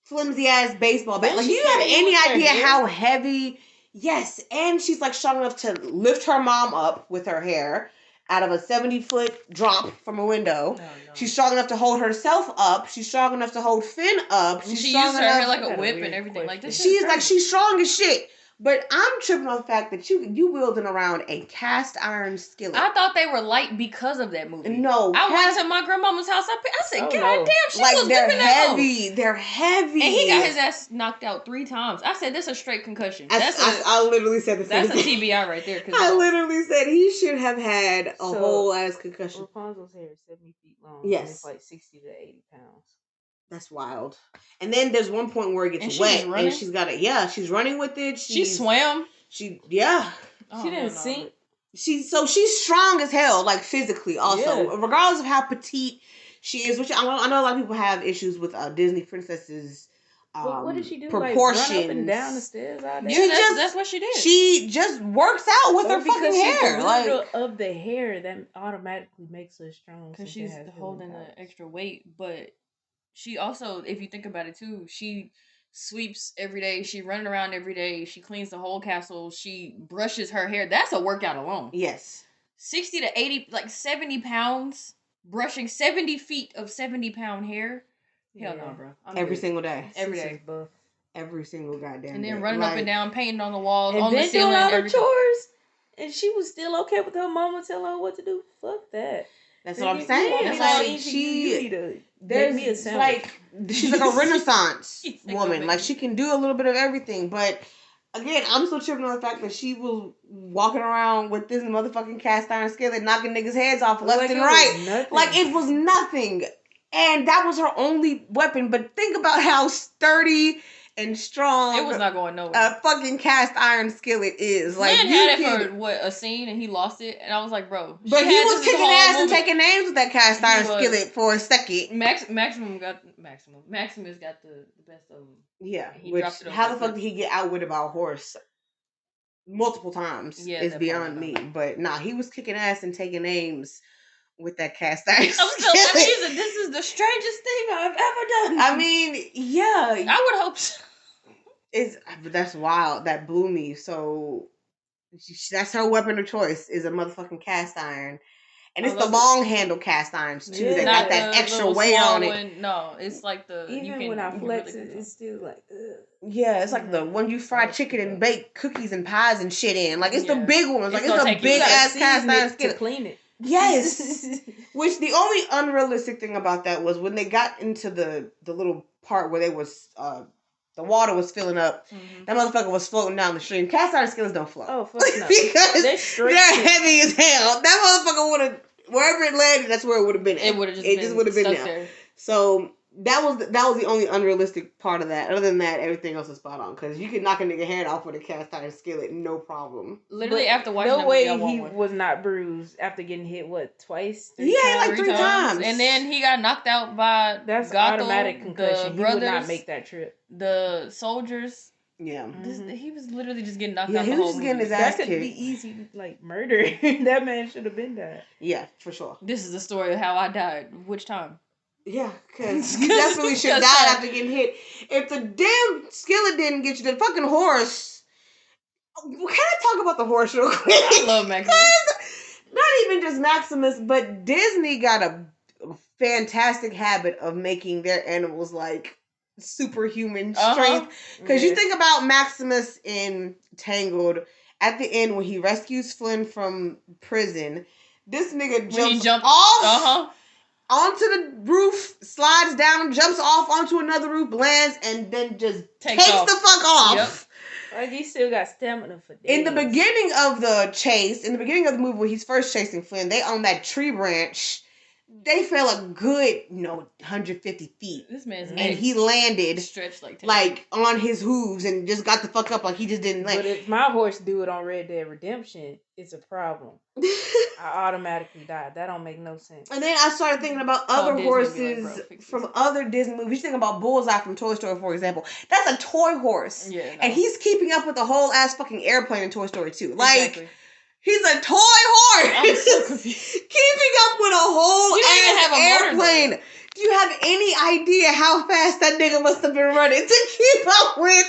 flimsy ass baseball bat. Like, do you have any idea how heavy? Yes, and she's like strong enough to lift her mom up with her hair out of a seventy foot drop from a window. No, no. She's strong enough to hold herself up. She's strong enough to hold Finn up. She's she strong used her enough. hair like a whip and everything. Like this. question. she's like she's strong as shit. But I'm tripping on the fact that you you wielding around a cast iron skillet. I thought they were light because of that movie. no, I cast- went to my grandmama's house. I, I said, Oh, God no. damn, she like was they're whipping that hoe." heavy. They're heavy. And he got his ass knocked out three times. I said, "This is a straight concussion." I, That's I, a I literally said the same that's a. TBI right there. Cause I literally said he should have had a So- whole ass concussion. Rapunzel's hair is seventy feet long. Yes. And it's like sixty to eighty pounds. That's wild. And then there's one point where it And gets she wet, running? and she's got it. Yeah, she's running with it. she swam. She yeah. Oh, she didn't no. sink. She so she's strong as hell, like physically. Also, Yeah. regardless of how petite she is, which I know, I know a lot of people have issues with uh, Disney princesses. Um, What, what did she do? Proportions. Like run up and down the stairs all day? Yeah, She that's, just- that's what she did. She just works out with Or her fucking she's hair. the Like of the hair that automatically makes her strong. because she's holding the extra weight. But she also, if you think about it too, she sweeps every day. She running around every day. She cleans the whole castle. She brushes her hair. That's a workout alone. yes, Sixty to eighty, like seventy pounds, brushing seventy feet of seventy pound hair. Hell no, Yeah. bro. I'm every good. single day, every She's day. every single goddamn. And then day. running up and down, painting on the walls, And on the then ceiling, doing all her chores. And she was still okay with her mama telling her what to do. Fuck that. That's what I'm saying. want It's like feed you, you she need to make there's me a sandwich. like she's like a renaissance She's like a woman. Like she can do a little bit of everything. But again, I'm still tripping on the fact that she was walking around with this motherfucking cast iron skillet, knocking niggas' heads off left Like and right. Like it was nothing. And that was her only weapon. But think about how sturdy and strong It was not going nowhere. a fucking cast iron skillet is. Like you had it for what a scene, and he lost it, and I was like, bro. But he was kicking ass and taking names with that cast iron skillet for a second. Max maximum got maximum Maximus got the, the best of him. Yeah, He which how the fuck did he get outwitted by a horse multiple times? Yeah, is beyond me. But nah, he was kicking ass and taking names with that cast iron. I'm still. Mean, this is the strangest thing I've ever done. I mean, yeah, I would hope so. It's but that's wild. That blew me. So that's her weapon of choice is a motherfucking cast iron. And I it's the love it. long handle cast irons too Yeah. that got that extra weight on it. one. No, it's like the you even can, when I you flex really it, control. it's still like, ugh. Yeah, it's like the one you fry chicken and bake cookies and pies and shit in. Like it's the big ones. Like It's it's, gonna a big You ass cast iron it to skillet. clean it. Yes. Which the only unrealistic thing about that was when they got into the the little part where they was uh the water was filling up. Mhm. That motherfucker was floating down the stream. Cast iron skillets don't float. oh fuck no! because They're they're heavy as hell. That motherfucker would have wherever it landed, that's where it would have been. It would have just. It been just would have been there. there. So that was the, that was the only unrealistic part of that. Other than that, everything else is spot on. Because you could knock a nigga head off with a cast iron skillet, no problem. Literally But after watching no that way movie, he one. was not bruised after getting hit. What twice? Three Yeah, times? like three times. and then he got knocked out by That's Gothel, automatic concussion. The He brothers, would not make that trip. the soldiers. Yeah. This, Mhm. he was literally just getting knocked Yeah, out. he the was whole just getting movie. his ass That could kicked. be easy, like murder. that man should have been dead. Yeah, for sure. This is the story of how I died. Which time? Yeah, because you definitely should die after getting hit. If the damn skillet didn't get you, the fucking horse. Can I talk about the horse real quick? I love Maximus. not even just Maximus, but Disney got a fantastic habit of making their animals like superhuman Uh-huh. strength. Because you think about Maximus in Tangled at the end when he rescues Flynn from prison. This nigga jumps jumped- off Uh huh. Onto the roof, slides down, jumps off onto another roof, lands, and then just Takes the fuck off. Yep. Like he still got stamina for days. In the beginning of the chase, in the beginning of the movie when he's first chasing Flynn, they on that tree branch. They fell a good, you know, 150 feet. This man's And And he landed stretched like ten. like on his hooves and just got the fuck up like he just didn't But if my horse do it on Red Dead Redemption, it's a problem. I automatically die. That don't make no sense. and then I started thinking about Oh, other Disney be like, horses bro, this. from other Disney movies. You think about Bullseye from Toy Story, for example. That's a toy horse. yeah, no. And he's keeping up with the whole ass fucking airplane in Toy Story 2. Like, Exactly. He's a toy horse. I'm so keeping up with a whole You don't even have a motor, airplane. Do you have any idea how fast that nigga must have been running to keep up with?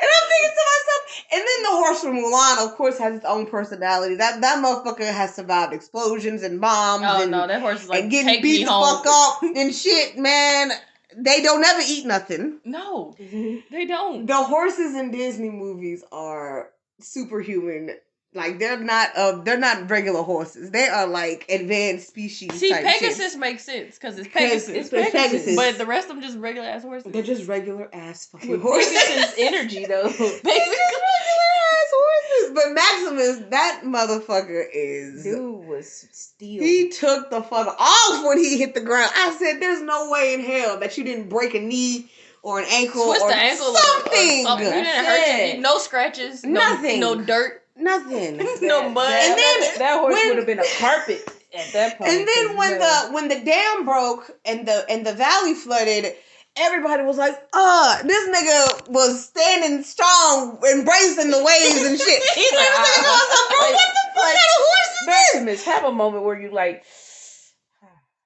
And I'm thinking to myself, and then the horse from Mulan, of course, has its own personality. That that motherfucker has survived explosions and bombs Oh and, no, that horse is like and getting take beat me the home. fuck up and shit, man. They don't never eat nothing. No, mm-hmm. they don't. The horses in Disney movies are superhuman. Like they're not uh they're not regular horses. They are like advanced species. See, type shit. Pegasus makes sense because it's Pegasus. it's Pegasus. Pegasus. But the rest of them just regular ass horses. They're just regular ass fucking horses. Pegasus energy though. They're just regular ass horses. But Maximus, that motherfucker is. Dude was steel. He took the fuck off when he hit the ground. I said, "There's no way in hell that you didn't break a knee or an ankle Twist or the ankle or- or something. something. You didn't hurt you. No scratches. no- Nothing. No, dirt. Nothing." no mud. And then that, that horse when- would have been a carpet at that point. And then when you the when the dam broke and the and the valley flooded, everybody was like, "Uh, this nigga was standing strong, embracing the waves and shit." He's like, I was thinking uh, bro, like- what the fuck like, kind of horse is this? Maximus, have a moment where you like,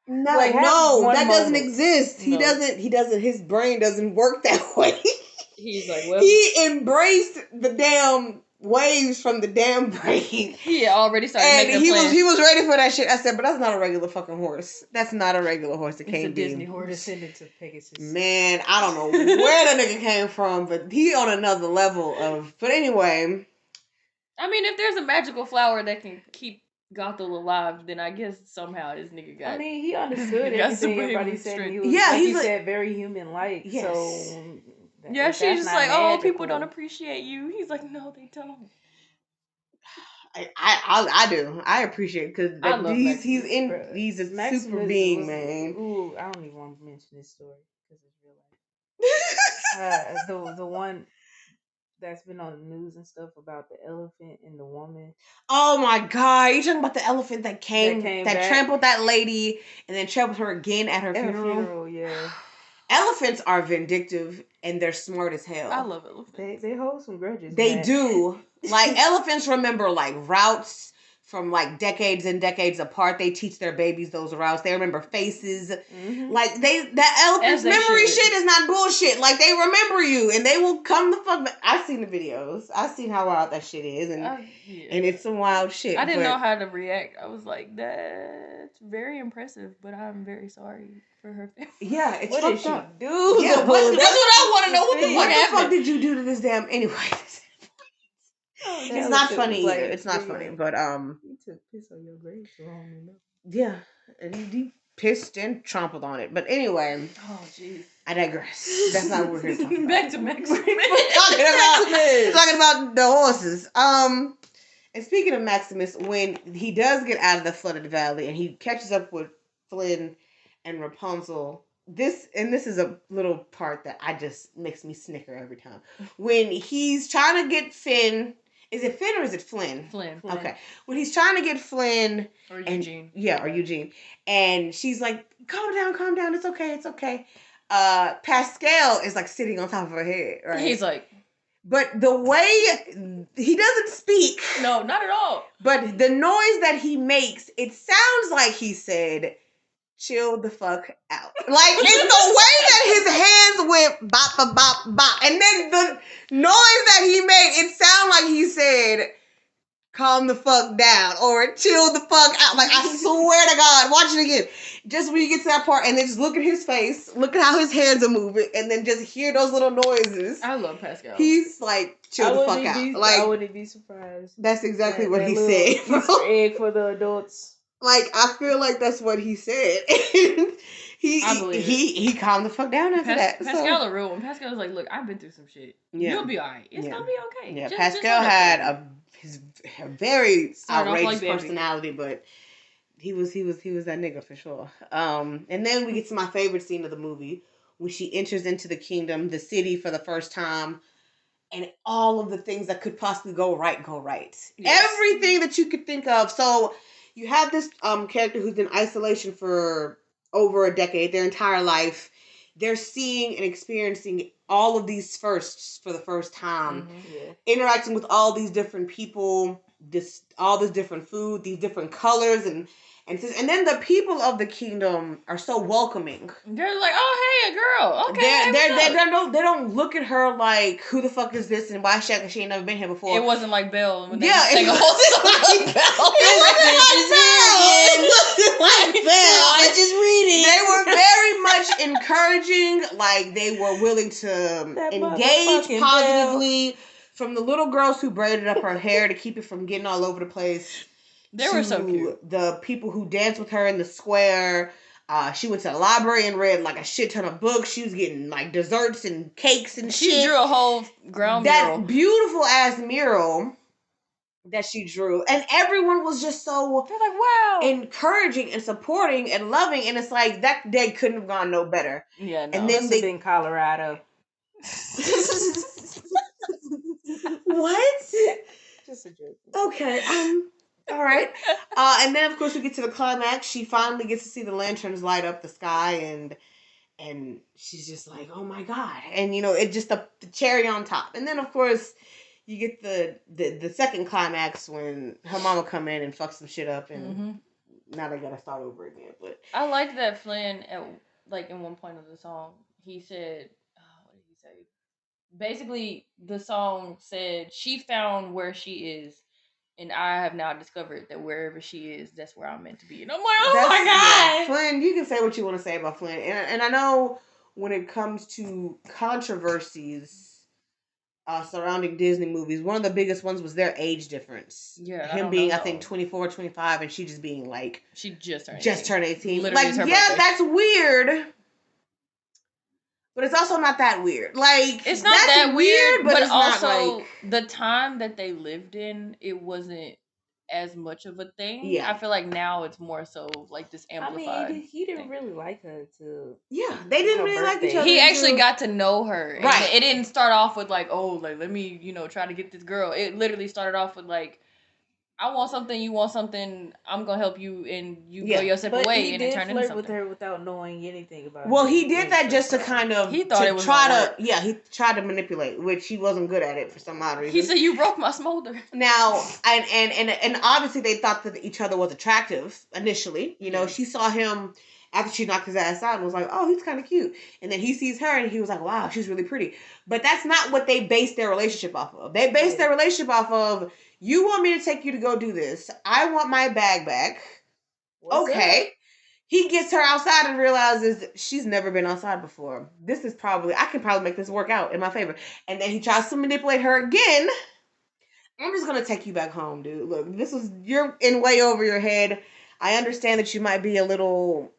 No, Like, no, one that doesn't moment. exist. He doesn't. He doesn't. His brain doesn't work that way. he's like, well, he embraced the damn waves from the damn brain. He already started And making he plans. was he was ready for that shit. I said, but that's not a regular fucking horse. That's not a regular horse. It came. It's a can't be. Disney horse. descendant of Pegasus. Man, I don't know where the nigga came from, but he on another level of. But anyway, I mean, if there's a magical flower that can keep Gothel alive, then I guess somehow this nigga got. I mean, he understood He got everything superhuman everybody said. strength. He was, Yeah, like he's he like- said, very human-like. Yes. So, that- yeah, if she's just not like, oh, people magical- don't appreciate you. He's like, no, they don't. I I I, I do. I appreciate because I love he's he's in Bruh. he's a Maximus super being, was- man. Ooh, I don't even want to mention this story because it's real life. Uh, the the one that's been on the news and stuff about the elephant and the woman. Oh my god, you talking about the elephant that came that, came back. trampled that lady and then trampled her again at her At her funeral? funeral, yeah. Elephants are vindictive and they're smart as hell. I love elephants. They they hold some grudges. They man. do. Like elephants remember like routes from like decades and decades apart. They teach their babies those routes. They remember faces. Mhm. Like they that elephant's memory should. shit is not bullshit. Like they remember you and they will come the fuck back. I've seen the videos. I've seen how wild that shit is and I, yeah. and it's some wild shit. I didn't know how to react. I was like, that's very impressive, but I'm very sorry for her family. Yeah, it's What fucked up. do? Yeah, what, that's what I want to know. What the, what the fuck did you do to this damn? Anyway, Oh, it's not funny either. It's not funny, but um, You took piss on your grave so yeah, and he, pissed and trampled on it. But anyway, Oh, jeez. I digress. That's not what we're here to. Back to Maximus. Talking about we're talking about the horses. Um, and speaking of Maximus, when he does get out of the flooded valley and he catches up with Flynn and Rapunzel, this and this is a little part that I just makes me snicker every time. When he's trying to get Finn, is it Finn or is it Flynn? Flynn. Flynn. Okay, when he's trying to get Flynn Or and Eugene. yeah, or Eugene, and she's like, "Calm down, calm down. It's okay, it's okay." Uh, Pascal is like sitting on top of her head, right? He's like, But the way he doesn't speak, no, not at all. but the noise that he makes, it sounds like he said, chill the fuck out. Like it's the way that his hands went bop bop bop bop. And then the noise that he made, it sounded like he said, calm the fuck down or chill the fuck out. Like I swear to God, watch it again. Just when you get to that part and then just look at his face, look at how his hands are moving, and then just hear those little noises. I love Pascal. He's like I chill the fuck out. be, I Like wouldn't be surprised. that's exactly That- what that he said. egg for the adults. Like I feel like that's what he said. he he, he he calmed the fuck down after Pas- that. So- Pascal a real one. Pascal was like, look, I've been through some shit. yeah. You'll be alright. It's Yeah. gonna be okay. Yeah, Just- Pascal just had a his a very Started off outrageous like personality, but he was he was he was that nigga for sure. Um, and then we get to my favorite scene of the movie when she enters into the kingdom, the city for the first time, and all of the things that could possibly go right go right. Yes. Everything that you could think of. So you have this um character who's in isolation for over a decade, their entire life. They're seeing and experiencing all of these firsts for the first time Mhm. Yeah. interacting with all these different people, this all this different food, these different colors, and and sis- and then the people of the kingdom are so welcoming. They're like, oh hey, a girl. Okay. they're, hey, they're, they up?" they don't they don't look at her like who the fuck is this and why she she ain't never been here before. It wasn't like when they Yeah, sang it a whole song wasn't like Belle. It wasn't like Belle. It wasn't like Belle. I just read it. they were very much encouraging like they were willing to um, That engage positively from the little girls who braided up her hair to keep it from getting all over the place They were so cute. the people who danced with her in the square uh, she went to the library and read like a shit ton of books. She was getting like desserts and cakes and She shit. drew a whole ground that mural. beautiful ass mural that she drew, and everyone was just so They're like, wow. encouraging and supporting and loving. And it's like that day couldn't have gone no better. yeah, no. and then they- been Colorado. what? Just a joke. Okay. Um. All right. Uh, and then of course we get to the climax. She finally gets to see the lanterns light up the sky, and and she's just like, oh my god! And you know, it just the, the cherry on top. And then of course you get the, the the second climax when her mama come in and fuck some shit up, and Mhm. now they gotta start over again. But I like that Flynn at like in one point of the song he said, oh, what did he say? Basically, the song said she found where she is, and I have now discovered that wherever she is, that's where I'm meant to be. And I'm like, oh That's- my yeah, god! Flynn, you can say what you want to say about Flynn, and and I know when it comes to controversies uh, surrounding Disney movies, one of the biggest ones was their age difference. Yeah, him don't being know. I think 24, 25, and she just being like She just turned just 18. turned eighteen. Literally, like yeah, birthday. that's weird. But it's also not that weird. Like It's not that weird, but, it's not, also like- the time that they lived in, it wasn't as much of a thing. Yeah. I feel like now it's more so like this amplified. I amplified. mean, he didn't thing. really like her until yeah, they didn't her really like each other. he actually until- got to know her. and Right. It didn't start off with like, oh, like let me, you know, try to get this girl. It literally started off with like, I want something, you want something. I'm gonna help you, and you Yeah. go your separate way, he and it did turned into flirt something. with her without knowing anything about. Well, her he did that just to kind of He thought to it was try gonna to work. yeah he tried to manipulate, which he wasn't good at it for some odd reason. He said, "You broke my smolder." Now, and, and and and obviously they thought that each other was attractive initially. You know, Yeah. she saw him after she knocked his ass out and was like, "Oh, he's kind of cute." And then he sees her and he was like, "Wow, she's really pretty." But that's not what they based their relationship off of. They based their relationship off of, "You want me to take you to go do this? I want my bag back." What's okay. He gets her outside and realizes she's never been outside before. This is probably I can probably make this work out in my favor. And then he tries to manipulate her again. I'm just gonna take you back home, dude. Look, this is, you're in way over your head. I understand that you might be a little,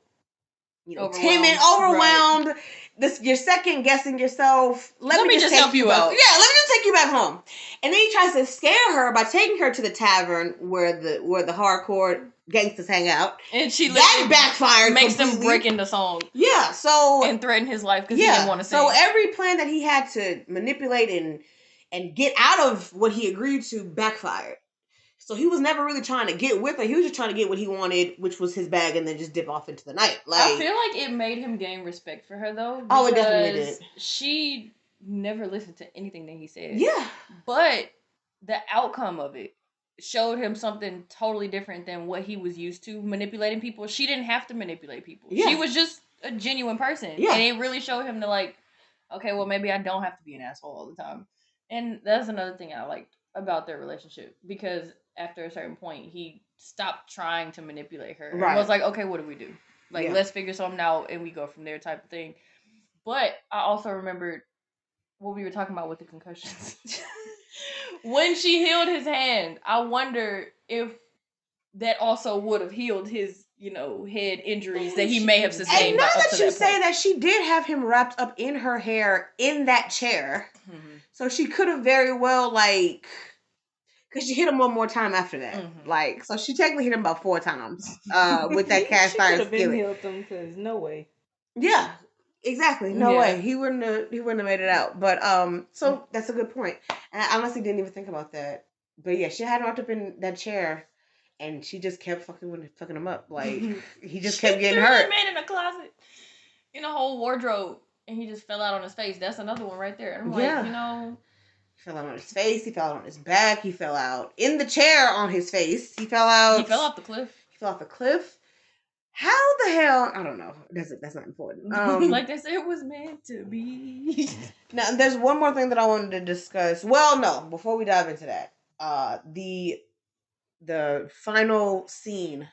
you know, timid, Overwhelmed, overwhelmed. This you're second guessing yourself. Let, Let me, me just help you back- out. Yeah, let me just take you back home. And then he tries to scare her by taking her to the tavern where the where the hardcore gangsters hang out. And she That backfired. makes them completely. break into song Yeah, so and threaten his life because he yeah, didn't want to so every plan that he had to manipulate and and get out of what he agreed to backfired. So he was never really trying to get with her. He was just trying to get what he wanted, which was his bag, and then just dip off into the night. Like, I feel like it made him gain respect for her though. Oh, it definitely did. She never listened to anything that he said. yeah, But the outcome of it showed him something totally different than what he was used to manipulating people. She didn't have to manipulate people. Yeah. She was just a genuine person. Yeah. And it really showed him to like, okay, well maybe I don't have to be an asshole all the time. And that's another thing I liked about their relationship because after a certain point, he stopped trying to manipulate her. Right. And was like, okay, what do we do? Like, Yeah. let's figure something out and we go from there type of thing. But I also remembered what we were talking about with the concussions. when she healed his hand, I wonder if that also would have healed his, you know, head injuries that he may have sustained. And now that you say point. that, she did have him wrapped up in her hair in that chair. Mhm. So she could have very well like because she hit him one more time after that. Mhm. Like so she technically hit him about four times uh with that cast iron could have been skillet. healed them because no way. Yeah. Exactly. No Yeah. way. He wouldn't have he wouldn't have made it out. But um so that's a good point. And I honestly didn't even think about that. But yeah, she had him wrapped up in that chair and she just kept fucking fucking him up. Like he just kept getting hurt. man in a closet, in a whole wardrobe, and he just fell out on his face. That's another one right there. And I'm like, Yeah. you know, fell out on his face. He fell out on his back. He fell out in the chair on his face. He fell out. he fell off the cliff. He fell off the cliff. How the hell? I don't know. That's that's not important. Um, like they said, it was meant to be. now there's one more thing that I wanted to discuss. Well, no, before we dive into that, uh, the the final scene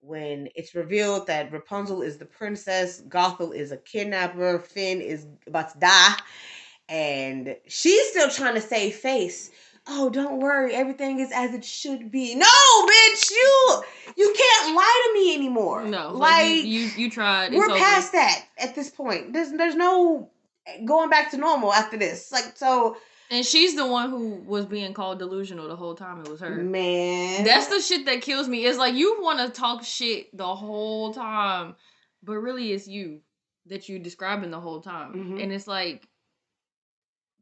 when it's revealed that Rapunzel is the princess, Gothel is a kidnapper, Finn is about to die, and she's still trying to save face. Oh, don't worry, everything is as it should be. No, bitch, you you can't lie to me anymore. no, like, like, you, you, you tried. we're it's over. past that at this point. There's there's no going back to normal after this. Like so, And she's the one who was being called delusional the whole time. It was her. man. That's the shit that kills me. It's like you want to talk shit the whole time, but really it's you that you describing the whole time. Mhm. And it's like,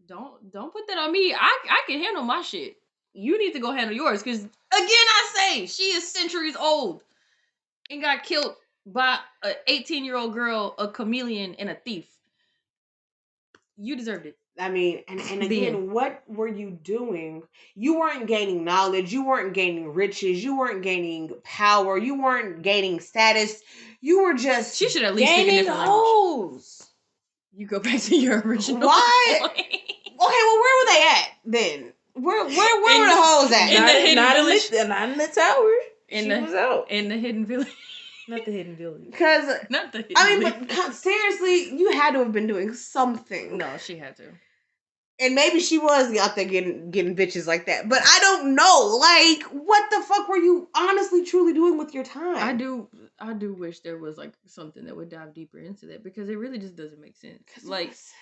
don't don't put that on me. I I can handle my shit. You need to go handle yours. Cause again, I say she is centuries old and got killed by an 18 year old girl, a chameleon, and a thief. You deserved it. I mean, and, and again, what were you doing? You weren't gaining knowledge. You weren't gaining riches. You weren't gaining power. You weren't gaining status. You were just She should at least Gaining hoes. You go back to your original. Why? point. Okay, well, where were they at then? Where where where In were the the- hoes at? in not, the hidden not in the, not in the tower. In she the- was out. in the hidden village. Not the hidden village. Because Not the hidden I mean, village. but seriously, you had to have been doing something. no, she had to. and maybe she was out there getting getting bitches like that. But I don't know. Like, what the fuck were you honestly truly doing with your time? I do. I do wish there was like something that would dive deeper into that because it really just doesn't make sense. 'Cause it Like, was-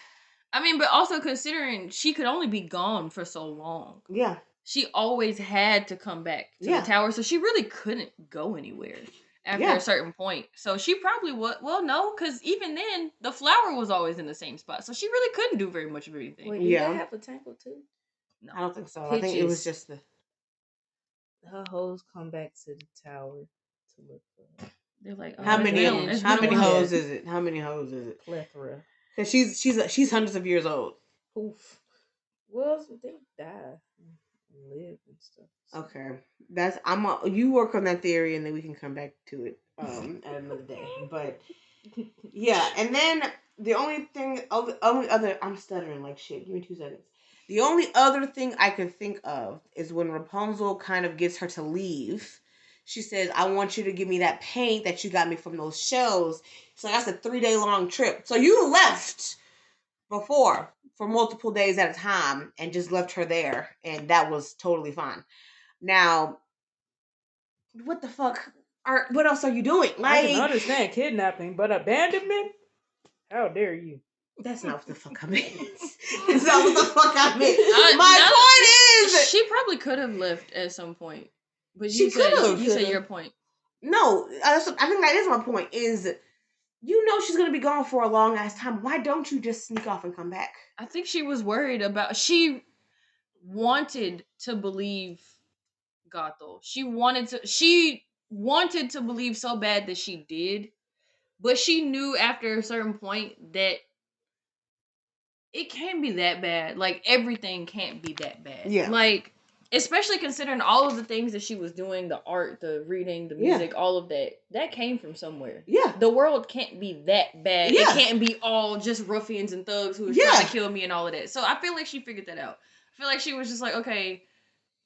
I mean, but also considering she could only be gone for so long, yeah, she always had to come back to Yeah. the tower, so she really couldn't go anywhere after Yeah. a certain point. So she probably would. Well, no, because even then the flower was always in the same spot, so she really couldn't do very much of anything. Wait, did Yeah. they have a tangle too? no. I don't think so. I think it was just the. Her hoes come back to the tower to look for her. They're like, How oh, it's many? been- How many while. hoes is it? How many hoes is it? Plethora. Because she's she's she's hundreds of years old. Poof. Well, they die and live and stuff. so- Okay, that's I'm. A, you work on that theory, and then we can come back to it um at another day. But yeah, and then the only thing, only only other, I'm stuttering like shit. Give me two seconds. The only other thing I can think of is when Rapunzel kind of gets her to leave. She says, "I want you to give me that paint that you got me from those shells." So that's a three day long trip. So you left before for multiple days at a time and just left her there, and that was totally fine. Now, what the fuck? Are what else are you doing? Like, I Like can understand kidnapping, but abandonment? How dare you? That's not what the fuck I meant. That's not what the fuck I meant. Uh, My now- point is, She probably could have left at some point, but She you said could've. you said your point. no. Uh, that's, I think that is my point. Is you know she's gonna be gone for a long ass time. Why don't you just sneak off and come back? I think she was worried about. She wanted to believe Gothel. She wanted to. She wanted to believe so bad that she did, but she knew after a certain point that it can't be that bad. Like everything can't be that bad. Yeah. Like especially considering all of the things that she was doing, the art, the reading, the Yeah. music, all of that. That came from somewhere Yeah. the world can't be that bad. Yeah. It can't be all just ruffians and thugs who are Yeah. trying to kill me and all of that. So I feel like she figured that out. I feel like she was just like, okay,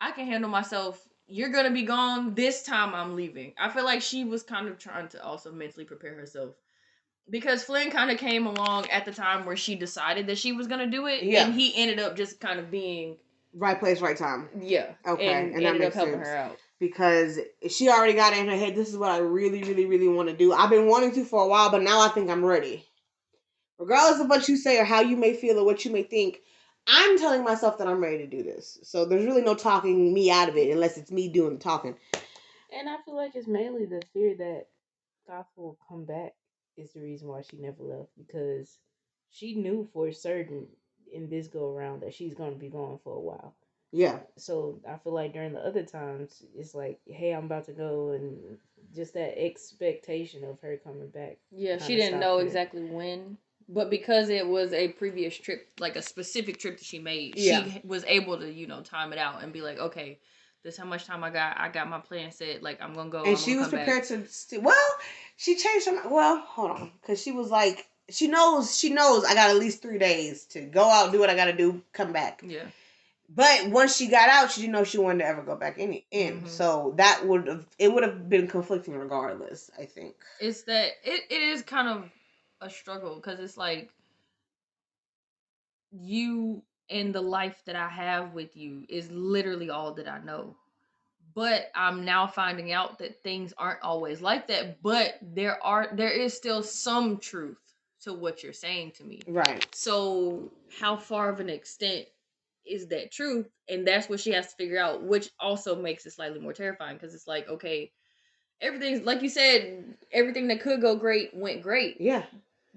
I can handle myself you're gonna be gone this time i'm leaving i feel like she was kind of trying to also mentally prepare herself because flynn kind of came along at the time where she decided that she was gonna do it Yeah. and he ended up just kind of being Right place, right time. yeah Okay, and, and that ended up makes helping sense. her out because she already got it in her head. This is what I really, really, really want to do. I've been wanting to for a while, but now I think I'm ready. Regardless of what you say or how you may feel or what you may think, I'm telling myself that I'm ready to do this. So there's really no talking me out of it unless it's me doing the talking. And I feel like it's mainly the fear that Goth will come back is the reason why she never left because she knew for certain in this go around that she's going to be gone for a while. Yeah, So I feel like during the other times, it's like, hey, I'm about to go, and just that expectation of her coming back. yeah she didn't know it. exactly when but because it was a previous trip like a specific trip that she made Yeah. she was able to you know time it out and be like okay this how much time i got i got my plan set like i'm gonna go and I'm she was come back. prepared to. St- well, she changed her. mi- Well, hold on, because she was like, she knows, she knows I got at least three days to go out, do what I got to do, come back. yeah But once she got out, she didn't know she wanted to ever go back in. in. Mhm. So that would have it would have been conflicting regardless. I think. it's that it, it is kind of a struggle because it's like you and the life that I have with you is literally all that I know. But I'm now finding out that things aren't always like that. But there are there is still some truth to what you're saying to me. Right. So how far of an extent is that truth? And that's what she has to figure out, which also makes it slightly more terrifying because it's like, okay, everything's like you said, everything that could go great went great. Yeah.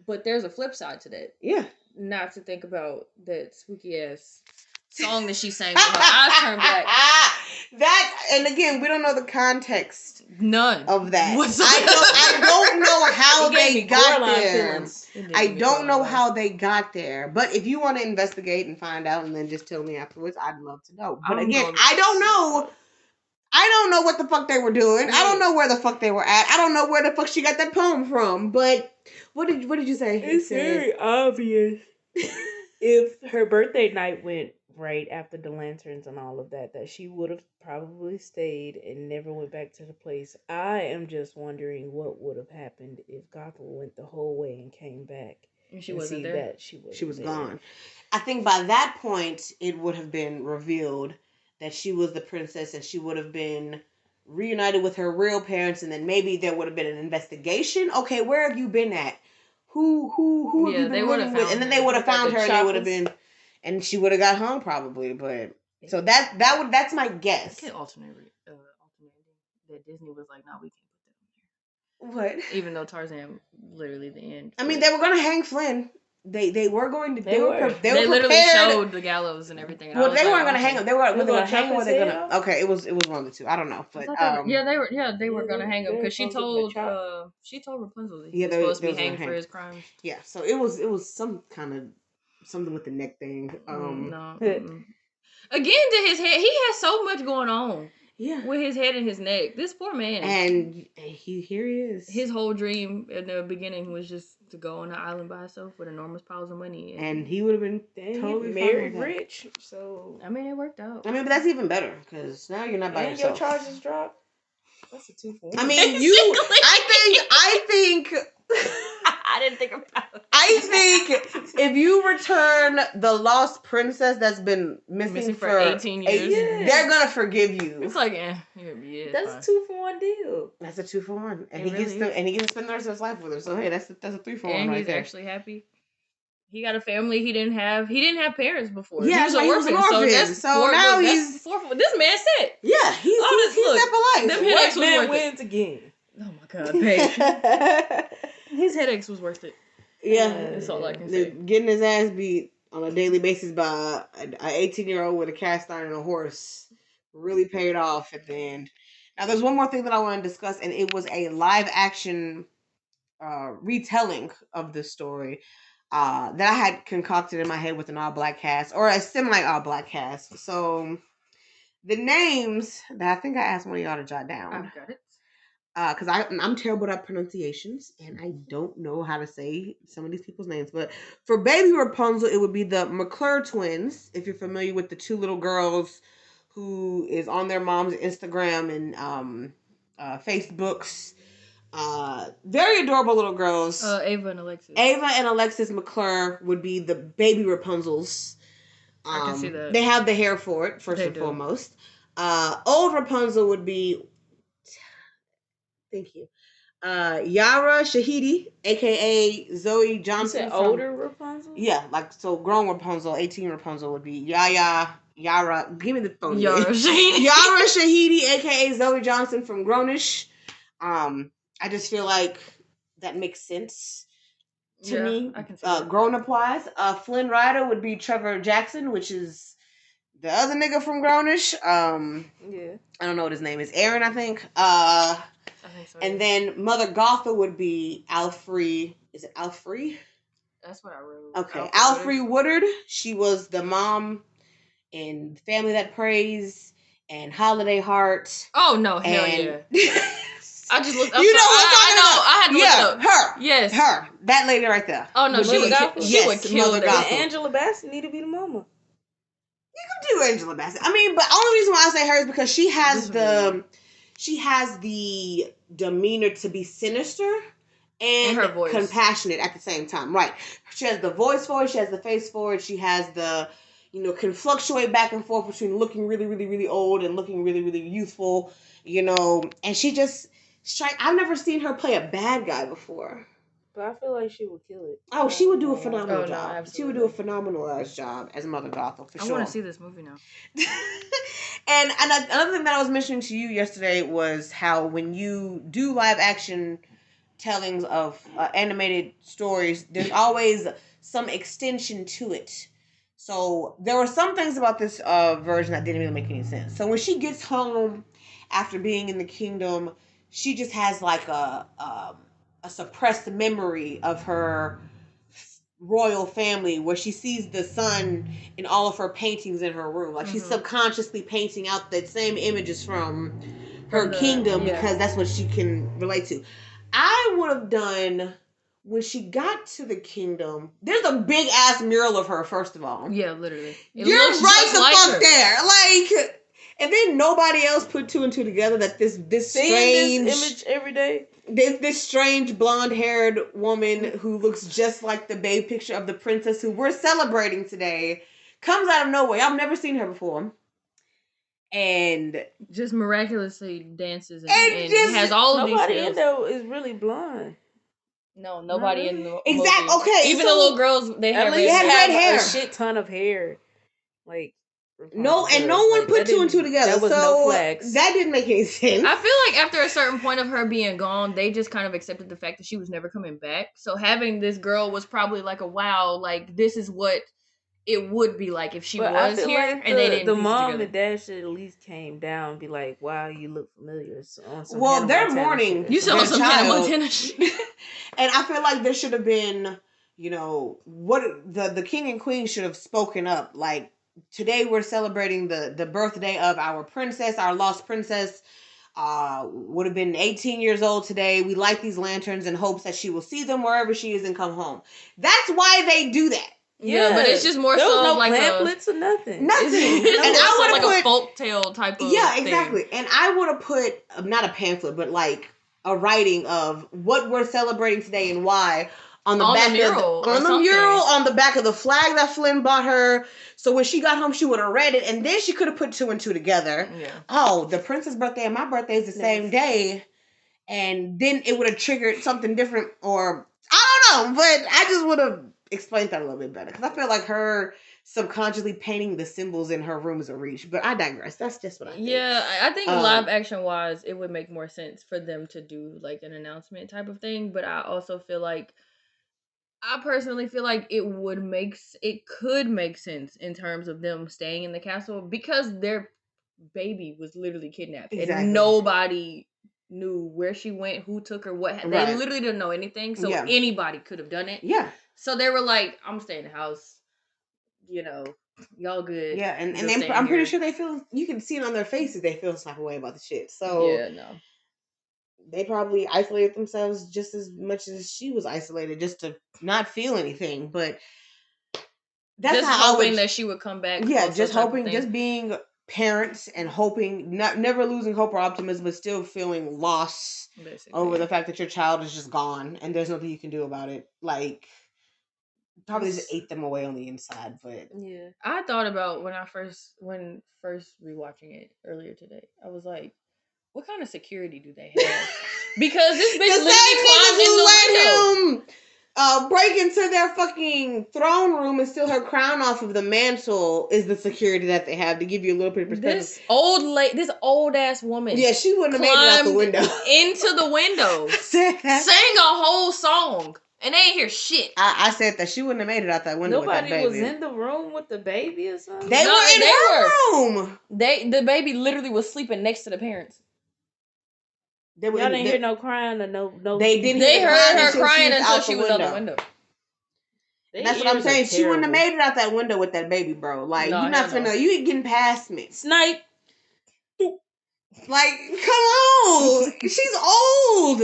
But there's a flip side to that. Yeah. Not to think about that spooky ass song that she sang with her eyes turned black. that and again, we don't know the context None of that. I Whatsoever. don't, I don't know how they got there. feelings. It did I don't know how they got there, but if you want to investigate and find out, and then just tell me afterwards, I'd love to know. But I'm again, going- I don't know. I don't know what the fuck they were doing. I don't know where the fuck they were at. I don't know where the fuck she got that poem from. But what did what did you say? It's It said- very obvious. if her birthday night went right after the lanterns and all of that, that she would have probably stayed and never went back to the place. I am just wondering what would have happened if Gothel went the whole way and came back. And she and wasn't see there. That she was. she was gone. I think by that point it would have been revealed that she was the princess and she would have been reunited with her real parents and then maybe there would have been an investigation. Okay, where have you been at? Who who who have Yeah, you been they would have running with? found And then they would have found the her and they would have been and she would have got hung probably, but so that that would that's my guess. could alternate uh, alternate that Disney was like, no, we can't put that on What? Even though Tarzan, literally the end. I mean, they were gonna hang Flynn. They they were going to. They, They were. were. They, they, were literally prepared. showed the gallows and everything. and Well, they like, weren't gonna hang him. They were. Were They they were gonna gonna hang him? Or they gonna? Okay, it was. It was one of the two. I don't know, but thought they were- um, yeah, they were. Yeah, they were gonna hang him because she supposed to get told. Uh, she told Rapunzel that Yeah, he they- was supposed to be gonna hanged for his crimes. yeah. So it was. It was some kind of something with the neck thing. Mm, Um, no. Again, to his head, he has so much going on yeah. with his head and his neck. This poor man. And he here he is. his whole dream in the beginning was just to go on an island by himself with enormous piles of money. and he would have been Then totally married with rich, so I mean, it worked out. I mean, but that's even better because now you're not by and your yourself. charges dropped. That's a two for one. I mean, you. I think. I think. I didn't think about it. I think if you return the lost princess that's been missing, Missing for for 18 years. Yeah. they're gonna forgive you. It's like, eh, yeah, yeah, that's fine. a two for one deal. That's a two for one, and It he gets to is. and he gets to spend the rest of his life with her. So hey, that's a, that's a three for one and right he's there. actually happy. He got a family he didn't have. He didn't have parents before. Yeah, he was, that's an right, he was an orphan, orphan. So, that's So four, now that's he's- four for- this man said. yeah, he's Oh, he's, this- he's look, set for life. them What headaches was man worth it. wins again? Oh my god, babe. His headaches was worth it. yeah, That's all I can say. getting his ass beat on a daily basis by an 18 year old with a cast iron and a horse really paid off at the end. Now, there's one more thing that I want to discuss, and it was a live action uh, retelling of the story uh, that I had concocted in my head with an all black cast or a semi all black cast. So, the names that I think I asked one of y'all to jot down I've got it. Because I I'm terrible at pronunciations and I don't know how to say some of these people's names. But for Baby Rapunzel, it would be the McClure twins. If you're familiar with the two little girls who is on their mom's Instagram and um, uh, Facebooks. Uh, very adorable little girls. Uh, Ava and Alexis. Ava and Alexis McClure would be the baby Rapunzels. I can Um, see that. They have the hair for it, first They and do. foremost. Uh, old Rapunzel would be, thank you, uh, Yara Shahidi, aka Zoey Johnson. from- older Rapunzel? Yeah, like so grown Rapunzel, 18 Rapunzel would be Yaya, Yara, give me the phone. Yara Shahidi. Yara Shahidi, aka Zoey Johnson from Grown-ish. Um, I just feel like that makes sense to Yeah, me. I can see uh, grown up wise. Uh, Flynn Rider would be Trevor Jackson, which is the other nigga from Grown-ish. Um, Yeah. I don't know what his name is. Aaron, I think. Uh, I think and then Mother Gothel would be Alfre. Is it Alfre? that's what I wrote. Okay, Alfred. Alfre Woodard. She was the mom in Family That Preys and Holiday Heart. Oh no, hell and yeah! I just looked. I'm you know what I'm I, I know. about? I had to yeah, look up. her. Yes. Her. That lady right there. Oh no, Would she be- would. Mother Kill, Gothel? she would Yes, kill Mother that. Gothel. And Angela Bassett need to be the mama. You can do Angela Bassett. I mean, but only reason why I say her is because she has This the she has the demeanor to be sinister and And her voice. compassionate at the same time. Right. She has the voice for it, she has the face for it, she has the you know, can fluctuate back and forth between looking really, really, really old and looking really, really youthful, you know, and she just strike I've never seen her play a bad guy before. But I feel like she would kill it. Oh, she would do a phenomenal Oh, no, job. She would do a phenomenal ass job as Mother Gothel for I sure. I want to see this movie now. and and I- another thing that I was mentioning to you yesterday was how when you do live action tellings of uh, animated stories, there's always some extension to it. So there were some things about this uh, version that didn't really make any sense. So when she gets home after being in the kingdom, she just has like a um, a suppressed memory of her royal family where she sees the sun in all of her paintings in her room. Like she's Mhm. subconsciously painting out the same images from her From the- kingdom yeah. because that's what she can relate to. I would have done when she got to the kingdom. There's a big ass mural of her. First of all, Yeah, literally. It you're right the like fuck her. there. Like, and then nobody else put two and two together that this this Seeing strange this image every day. This this strange blonde haired woman who looks just like the babe picture of the princess who we're celebrating today comes out of nowhere. I've never seen her before. And Just miraculously dances and, And and just- has all of Nobody these in skills. there is really blonde. No, nobody in the Exact- movie. okay, Even so- the little girls, they At have they had have red hair. a shit ton of hair. Like no, and no one does. put two and two together. That was so no flex. that didn't make any sense. I feel like after a certain point of her being gone, they just kind of accepted the fact that she was never coming back. So having this girl was probably like a wow, like this is what it would be like if she But was here like and they the- didn't. The piece it mom together. and dad should at least came down and be like, "Wow, you look familiar." So on some Well, Hannah they're Montana mourning. You saw Their some Hannah child. Montana shit. and I feel like there should have been, you know, what the the king and queen should have spoken up. Like today, we're celebrating the the birthday of our princess, our lost princess. Uh, would have been 18 years old today. We light these lanterns in hopes that she will see them wherever she is and come home. That's why they do that. Yeah, but it's just more there was so no of like a- pamphlets or nothing. Nothing. It's, it's And more I so would've like put- a folk tale type of yeah thing. exactly and i would have put not a pamphlet but like a writing of what we're celebrating today and why on the On the back mural of or on the something. mural on the back of the flag that flynn bought her so when she got home she would have read it and then she could have put two and two together Yeah. oh the princess birthday and my birthday is the same day and then it would have triggered something different or i don't know but i just would have explained that a little bit better because i feel like her subconsciously painting the symbols in her room is a reach but i digress that's just what i think. Yeah, I I think Um, live action wise, it would make more sense for them to do like an announcement type of thing. But I also feel like, I personally feel like it would make it could make sense in terms of them staying in the castle because their baby was literally kidnapped Exactly. and nobody knew where she went, who took her, what. ha- They Right. literally didn't know anything, so Yeah. anybody could have done it. yeah So they were like, "I'm staying in the house." You know, y'all good. Yeah, and, and they, I'm pretty sure they feel you can see it on their faces. They feel some type of way about the shit. So yeah, no. They probably isolated themselves just as much as she was isolated, just to not feel anything. But that's just how I hoping would. that she would come back. yeah, just hoping, just being parents and hoping, not never losing hope or optimism, but still feeling loss Basically. over the fact that your child is just gone and there's nothing you can do about it. Like, probably just ate them away on the inside. But Yeah. I thought about when I first when first rewatching it earlier today. I was like, what kind of security do they have? because this bitch the literally same climbed niggas in the let window. him uh, break into their fucking throne room and steal her crown off of the mantle is the security that they have to give you a little bit of perspective. This old lady, this old ass woman, yeah, she wouldn't have made it out the window. into the window, I sang a whole song, and they ain't hear shit. I, I said that she wouldn't have made it out that window. Nobody with that was in the room with the baby or something. They No, were in they her were. room. They the baby literally was sleeping next to the parents. They were Y'all didn't they- hear no crying or no no. They didn't They hear heard crying her until she crying was until she was out the window. window. They That's what I'm saying. She wouldn't have made it out that window with that baby, bro. Like No, you're not hell no. finna. You ain't getting past me. Snipe. Like, come on. She's old.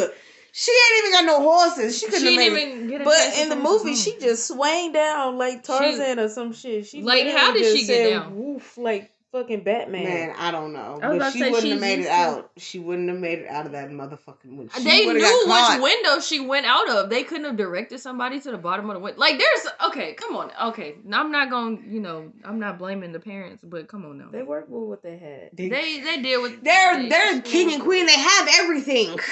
She ain't even got no horses. She She couldn't have didn't made it. even get a But in the movie, she just swang down like Tarzan or some shit. She Like, how did she get said down? Woof, like fucking Batman. Man, I don't know. I But she say, wouldn't have made it used to- out. She wouldn't have made it out of that motherfucking window. She they knew got which window she went out of. They couldn't have directed somebody to the bottom of the window. Like, there's okay, come on, okay. Now, I'm not going, to you know, I'm not blaming the parents, but come on now. They worked with what they had. They, They they deal with. they're they, they're king and queen. They have everything.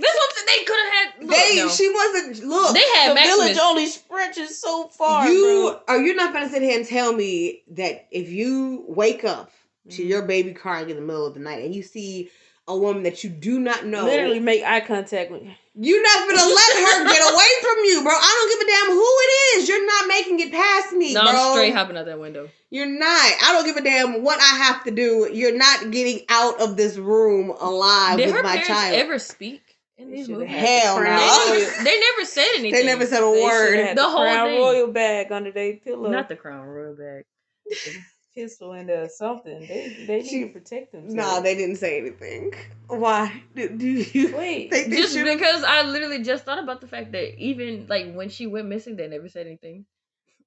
This one they could have had. Look, they no. she wasn't look. they had the Maximus. village only stretches so far. you bro. are you not gonna sit here and tell me that if you wake up to Mhm. your baby crying in the middle of the night and you see a woman that you do not know literally make eye contact with. you're not gonna let her get away from you bro i don't give a damn who it is you're not making it past me no, bro I'm straight hopping out that window. you're not i don't give a damn what i have to do you're not getting out of this room alive Did with her my child ever speak in They these movies? had the Hell no. They never, they never said anything. they never said a They word had The the, whole crown thing. royal bag under their pillow, Not the crown royal bag. pistol in there, or something. They they She- need to protect themselves. no they didn't say anything why do, do you Wait, think they just should've- because I literally just thought about the fact that even like when she went missing, they never said anything.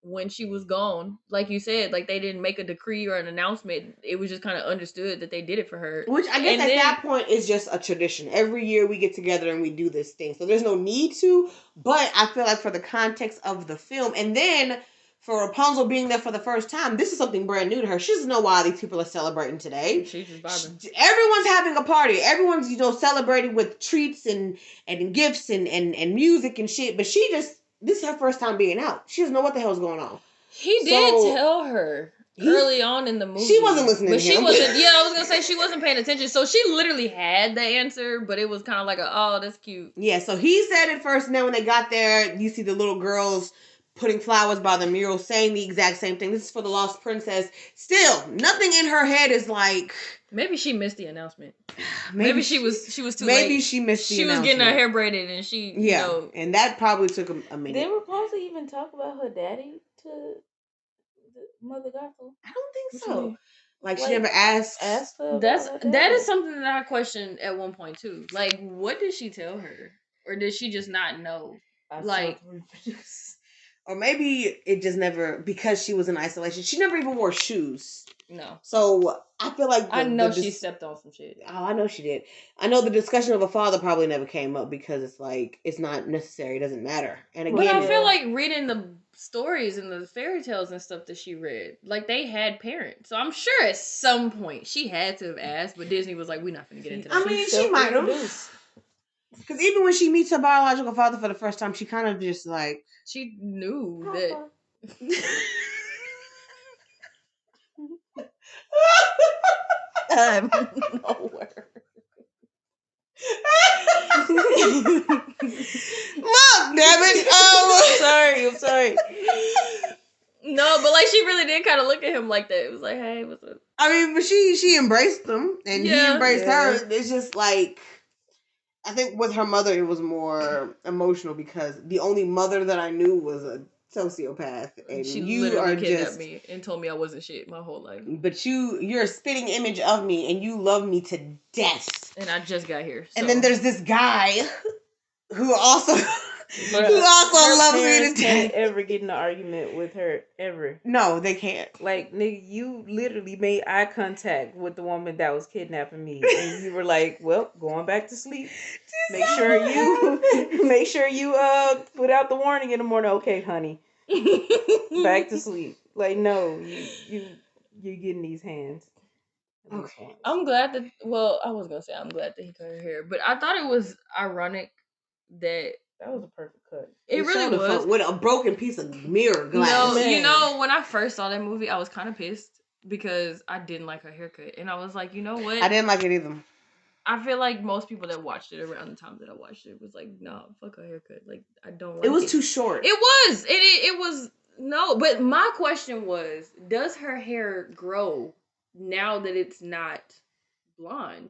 When she was gone, like you said, like they didn't make a decree or an announcement. It was just kind of understood that they did it for her. Which I guess And at then- that point is just a tradition. Every year we get together and we do this thing. So there's no need to, but I feel like for the context of the film and then for Rapunzel being there for the first time, this is something brand new to her. She doesn't know why these people are celebrating today. She's just vibing. Everyone's having a party. Everyone's, you know, celebrating with treats and and gifts and and, and music and shit. But she just this is her first time being out. She doesn't know what the hell's going on. He did tell her He- early on in the movie. She wasn't listening but to she wasn't. Yeah, I was gonna say she wasn't paying attention. So she literally had the answer, but it was kind of like a, oh, that's cute. Yeah, so he said it first, and then when they got there, you see the little girls putting flowers by the mural, saying the exact same thing. This is for the lost princess. Still, nothing in her head is like Maybe she missed the announcement. maybe, Maybe, she was she was too maybe late. she missed. The She was getting her hair braided, and she Yeah, you know and that probably took a, a minute. Did Rapunzel even talk about her daddy to the Mother Gothel? I don't think so. you mean? Like, she never asked. Asked her. about That's her that something that I questioned at one point too. Like, what did she tell her, or did she just not know? I like- self-reproduce. Or maybe it just never because she was in isolation. She never even wore shoes. No, So I feel like I know the she stepped on some shit. Oh, I know she did. I know the discussion of a father probably never came up because it's like it's not necessary. It doesn't matter. And again, But I feel like reading the stories and the fairy tales and stuff that she read, like they had parents. So I'm sure at some point she had to have asked, but Disney was like, "We're not gonna get into that." I mean, she might have. Self-reproduced. Because even when she meets her biological father for the first time, she kind of just like. she knew that. Um, no word. Look, damn it! I'm Um, sorry. I'm sorry. No, but like she really did kind of look at him like that. It was like, "Hey, what's up?" I mean, but she she embraced them, and he embraced Yeah. her. It's just like. I think with her mother, it was more emotional because the only mother that I knew was a sociopath, and she you literally are kidnapped just. me and told me I wasn't shit my whole life, But you, you're a spitting image of me, and you love me to death. and I just got here. And then there's this guy who also Bruh, Who also loves me to death. ever get in an argument with her ever. No, they can't. Like nigga, you literally made eye contact with the woman that was kidnapping me, and you were like, "Well, going back to sleep. Make sure you make sure you uh put out the warning in the morning. Okay, honey, back to sleep. Like no, you you you getting these hands. Okay. I'm glad that. Well, I was gonna say I'm glad that he cut her hair, but I thought it was ironic that That was a perfect cut. it really was. with a broken piece of mirror glass. No, Man. you know, when I first saw that movie, I was kind of pissed because I didn't like her haircut, and I was like, you know what? I didn't like it either. I feel like most people that watched it around the time that I watched it was like, no, fuck her haircut. Like, I don't. Like It was too short. It was. It, it it was no. But my question was, does her hair grow now that it's not blonde?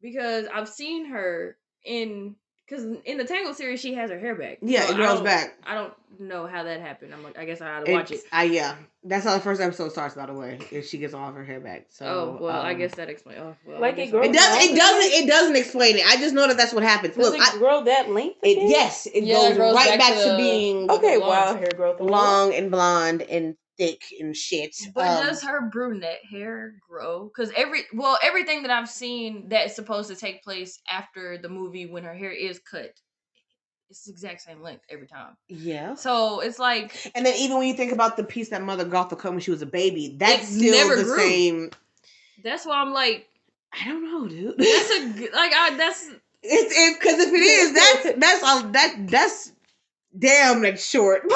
Because I've seen her in because in the Tangle series she has her hair back. yeah, So it grows don't- back. I don't know how that happened. I'm like, I guess I had to watch it. It's- I yeah. That's how the first episode starts. By the way, if she gets all of her hair back. So oh well, I um, guess that explains. Oh well, I Like guess it I- grows it doesn't. It doesn't. It doesn't explain it. I just know that that's what happens. Does Look, it I, grow that length? it yes, it Yeah, it goes grows right back back, to to being Okay, long. wild hair growth. long and blonde and thick and shit. But Um, does her brunette hair grow? Because every well, everything that I've seen that's supposed to take place after the movie when her hair is cut, it's the exact same length every time. yeah. So it's like And then even when you think about the piece that Mother Gothel cut when she was a baby, that's still never the grew. same. that's why I'm like I don't know, dude. that's a like I that's It's it because if it is, that's that's all that that's damn that's short.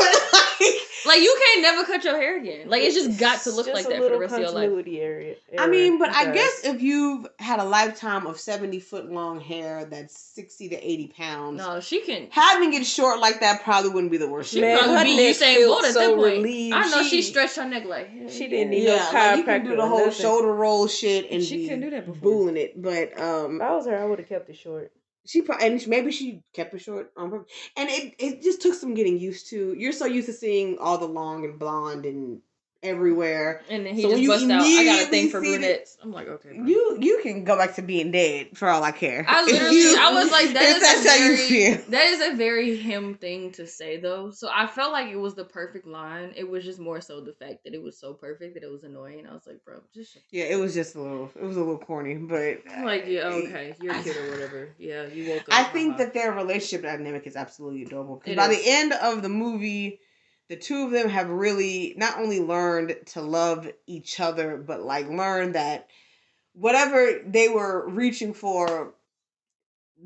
But like, like you can't never cut your hair again. Like it's just got to look like that for the rest of your life. continuity area. I mean, but I error, guess guys. if you've had a lifetime of seventy foot long hair that's sixty to eighty pounds, No, she can. having it short like that probably wouldn't be the worst. She shit. Man, probably be neck Usain felt Bolt at so that point. relieved. I know she, She- stretched her neck like hell she didn't need yeah, no like you can do the whole nothing. shoulder roll shit and She couldn't do that before. booing it, but um, If I was her, I would have kept it short. She probably and maybe she kept it short on purpose, and it it just took some getting used to. You're so used to seeing all the long and blonde and everywhere. And then he So just you bust out. I got a thing for brunettes. I'm like, okay. bro. You you can go back to being dead for all I care. I literally, you- I was like, that is that's a very, that is a very him thing to say though. So I felt like it was the perfect line. It was just more so the fact that it was so perfect that it was annoying. I was like, bro, just Yeah, it was just a little. It was a little corny, but I'm like, yeah, okay, you're a kid or whatever. Yeah, you woke up. I think uh-huh. that their relationship dynamic is absolutely adorable. Because by is. the end of the movie, the two of them have really not only learned to love each other, but like learned that whatever they were reaching for,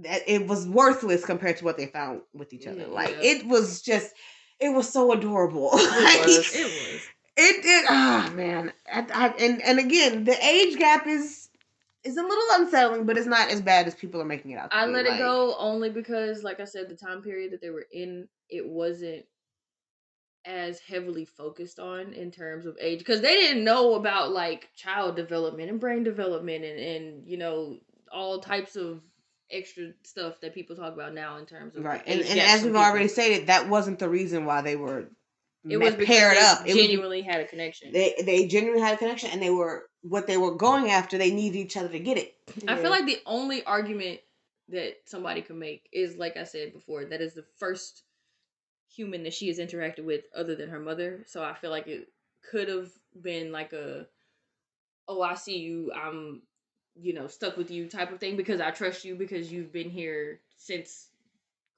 that it was worthless compared to what they found with each other. Mm, Like it was just, it was so adorable. it was. Like, It was. it did. Ah, man. I, I, and and again, the age gap is is a little unsettling, but it's not as bad as people are making it out. To I let Like, it go only because, like I said, the time period that they were in, it wasn't as heavily focused on in terms of age because they didn't know about like child development and brain development and and you know all types of extra stuff that people talk about now in terms of Right, and, and as we've already stated, that wasn't the reason why they were it was paired up. It was genuinely had a connection. they they genuinely had a connection, and they were what they were going after. They needed each other to get it. I Yeah. feel like the only argument that somebody can make is, like I said before, that is the first human that she has interacted with other than her mother. So I feel like it could have been like a, oh, I see you, I'm, you know, stuck with you type of thing because I trust you because you've been here since,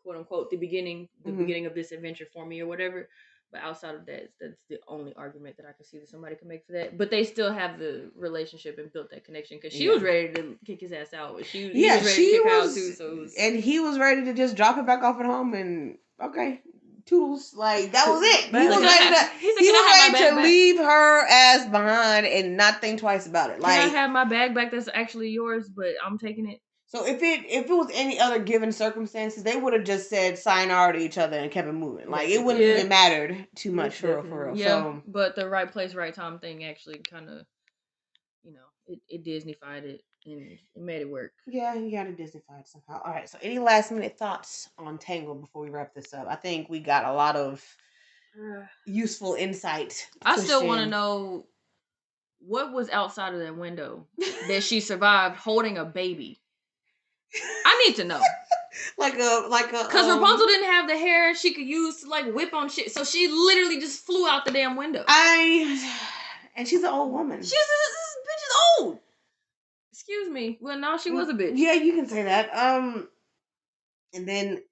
quote unquote, the beginning, the Mhm. beginning of this adventure for me or whatever. But outside of that, that's the only argument that I could see that somebody could make for that. But they still have the relationship and built that connection because she Yeah. was ready to kick his ass out. She, he yeah, was ready she to kick her out was, too. So was, and he was ready to just drop it back off at home and okay, toodles. Like that was it. He was like, ready "Can to. have- he's like, He was ready to back?" leave her ass behind and not think twice about it. Can Like I have my bag back? That's actually yours, but I'm taking it. So if it if it was any other given circumstances, they would have just said sayonara to each other and kept it moving. Like it wouldn't Yeah. have mattered too much for real, for real. Yeah, So but the right place, right time thing actually kind of, you know, it, it Disneyfied it and it made it work. yeah, you got it somehow. All right. So any last minute thoughts on Tangle before we wrap this up? I think we got a lot of useful insight. I still want to know what was outside of that window that she survived holding a baby. I need to know. like a like a Because um, Rapunzel didn't have the hair she could use to like whip on shit. So she literally just flew out the damn window. I and she's an old woman. She's this, this bitch is old. Excuse me. Well, no, she was a bitch. Yeah, you can say that. Um, and then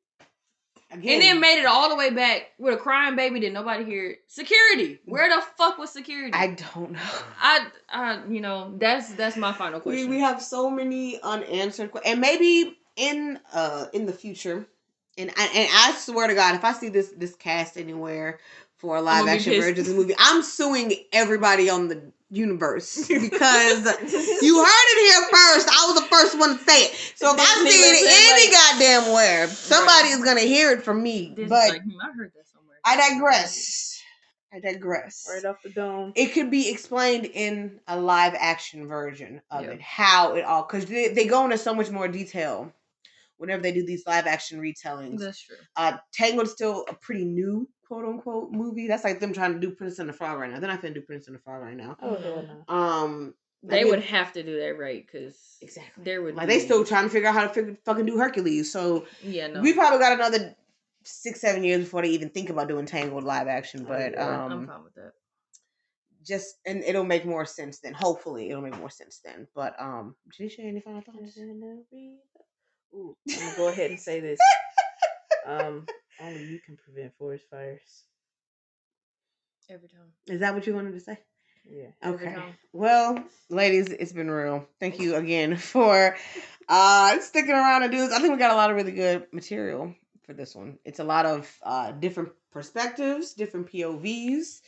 again, And then made it all the way back with a crying baby. Did nobody hear it? Security. Where the fuck was security? I don't know. I, I, you know, that's that's my final question. we we have so many unanswered que- and maybe in uh in the future and I, and I swear to God if I see this this cast anywhere for a live action version of the movie I'm suing everybody on the universe because you heard it here first I was the first one to say it so if I Disney see it listen, any like- goddamn where somebody is gonna hear it from me This but like, hmm, I heard that somewhere. I digress I digress right off the dome. it could be explained in a live action version of Yeah. it how it all because they, they go into so much more detail whenever they do these live action retellings That's true. uh tangled is still a pretty new quote unquote movie that's like them trying to do prince and the frog right now they're not gonna do prince and the frog right now Oh hell no. um They like, would have to do that right because exactly there would like be- they still trying to figure out how to figure, fucking do hercules so yeah no we probably got another six seven years before they even think about doing tangled live action but yeah, I'm um fine with that. just and it'll make more sense then. Hopefully, it'll make more sense then. But um, Janesha, any final thoughts? Ooh, I'm gonna go ahead and say this. Um, only you can prevent forest fires. Every time. Is that what you wanted to say? Yeah. Okay. Well, ladies, it's been real. Thank you again for uh sticking around and doing this. I think we got a lot of really good material for this one. It's a lot of uh different perspectives, different POVs,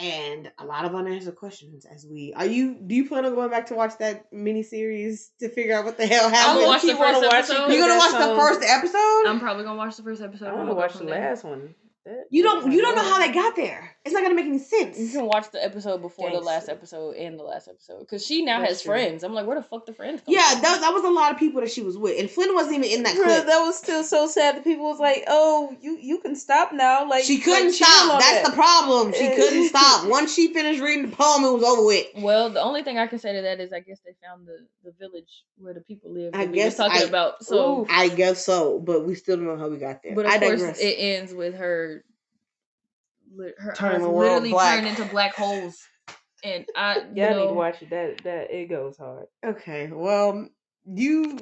and a lot of unanswered questions as we are you do you plan on going back to watch that mini series to figure out what the hell I'm happened? gonna watch the keep wanna first watch episode. You're gonna watch the first episode? I'm probably gonna watch the first episode. I and want to we'll go watch the last one. That, You don't you don't know how they got there. It's not gonna make any sense. You can watch the episode before the last episode and the last episode because she now That's has true. friends. I'm like, where the fuck the friends? Come Yeah, from? that, that was a lot of people that she was with, and Flynn wasn't even in that Bruh, clip. that was still so sad. The people was like, "Oh, you you can stop now." Like she couldn't like, stop. That's that. the problem. She couldn't stop. Once she finished reading the poem, it was over with. Well, the only thing I can say to that is I guess they found the, the village where the people live. I that we was guess talking I- about. So, Ooh. I guess so, but we still don't know how we got there. but of I course, digress. it ends with her. Li- Her Turning eyes literally black. turn into black holes, and I. You Y'all need to watch it. That that it goes hard. okay, well, you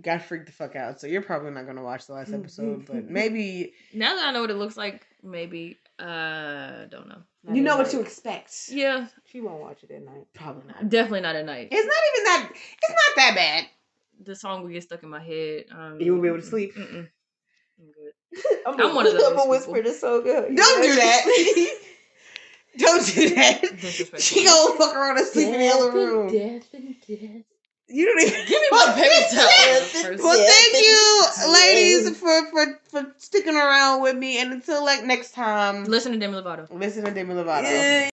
got freaked the fuck out, so you're probably not gonna watch the last episode, but maybe Now that I know what it looks like, maybe uh, don't know. Not you know at what night. to expect. Yeah, She won't watch it at night. Probably not. definitely not at night. It's not even that. It's not that bad. the song will get stuck in my head. Um, You won't be able to sleep? Mm-mm. I'm good. I'm, I'm one of those I'm a people. whisper that's so good. Don't do that. Don't do that. She gonna fuck around and sleep in the other room. Death and death. You don't even Give me my paper towel. first. Well, thank you, ladies, for, for for sticking around with me. And until like next time, Listen to Demi Lovato. listen to Demi Lovato. Yeah.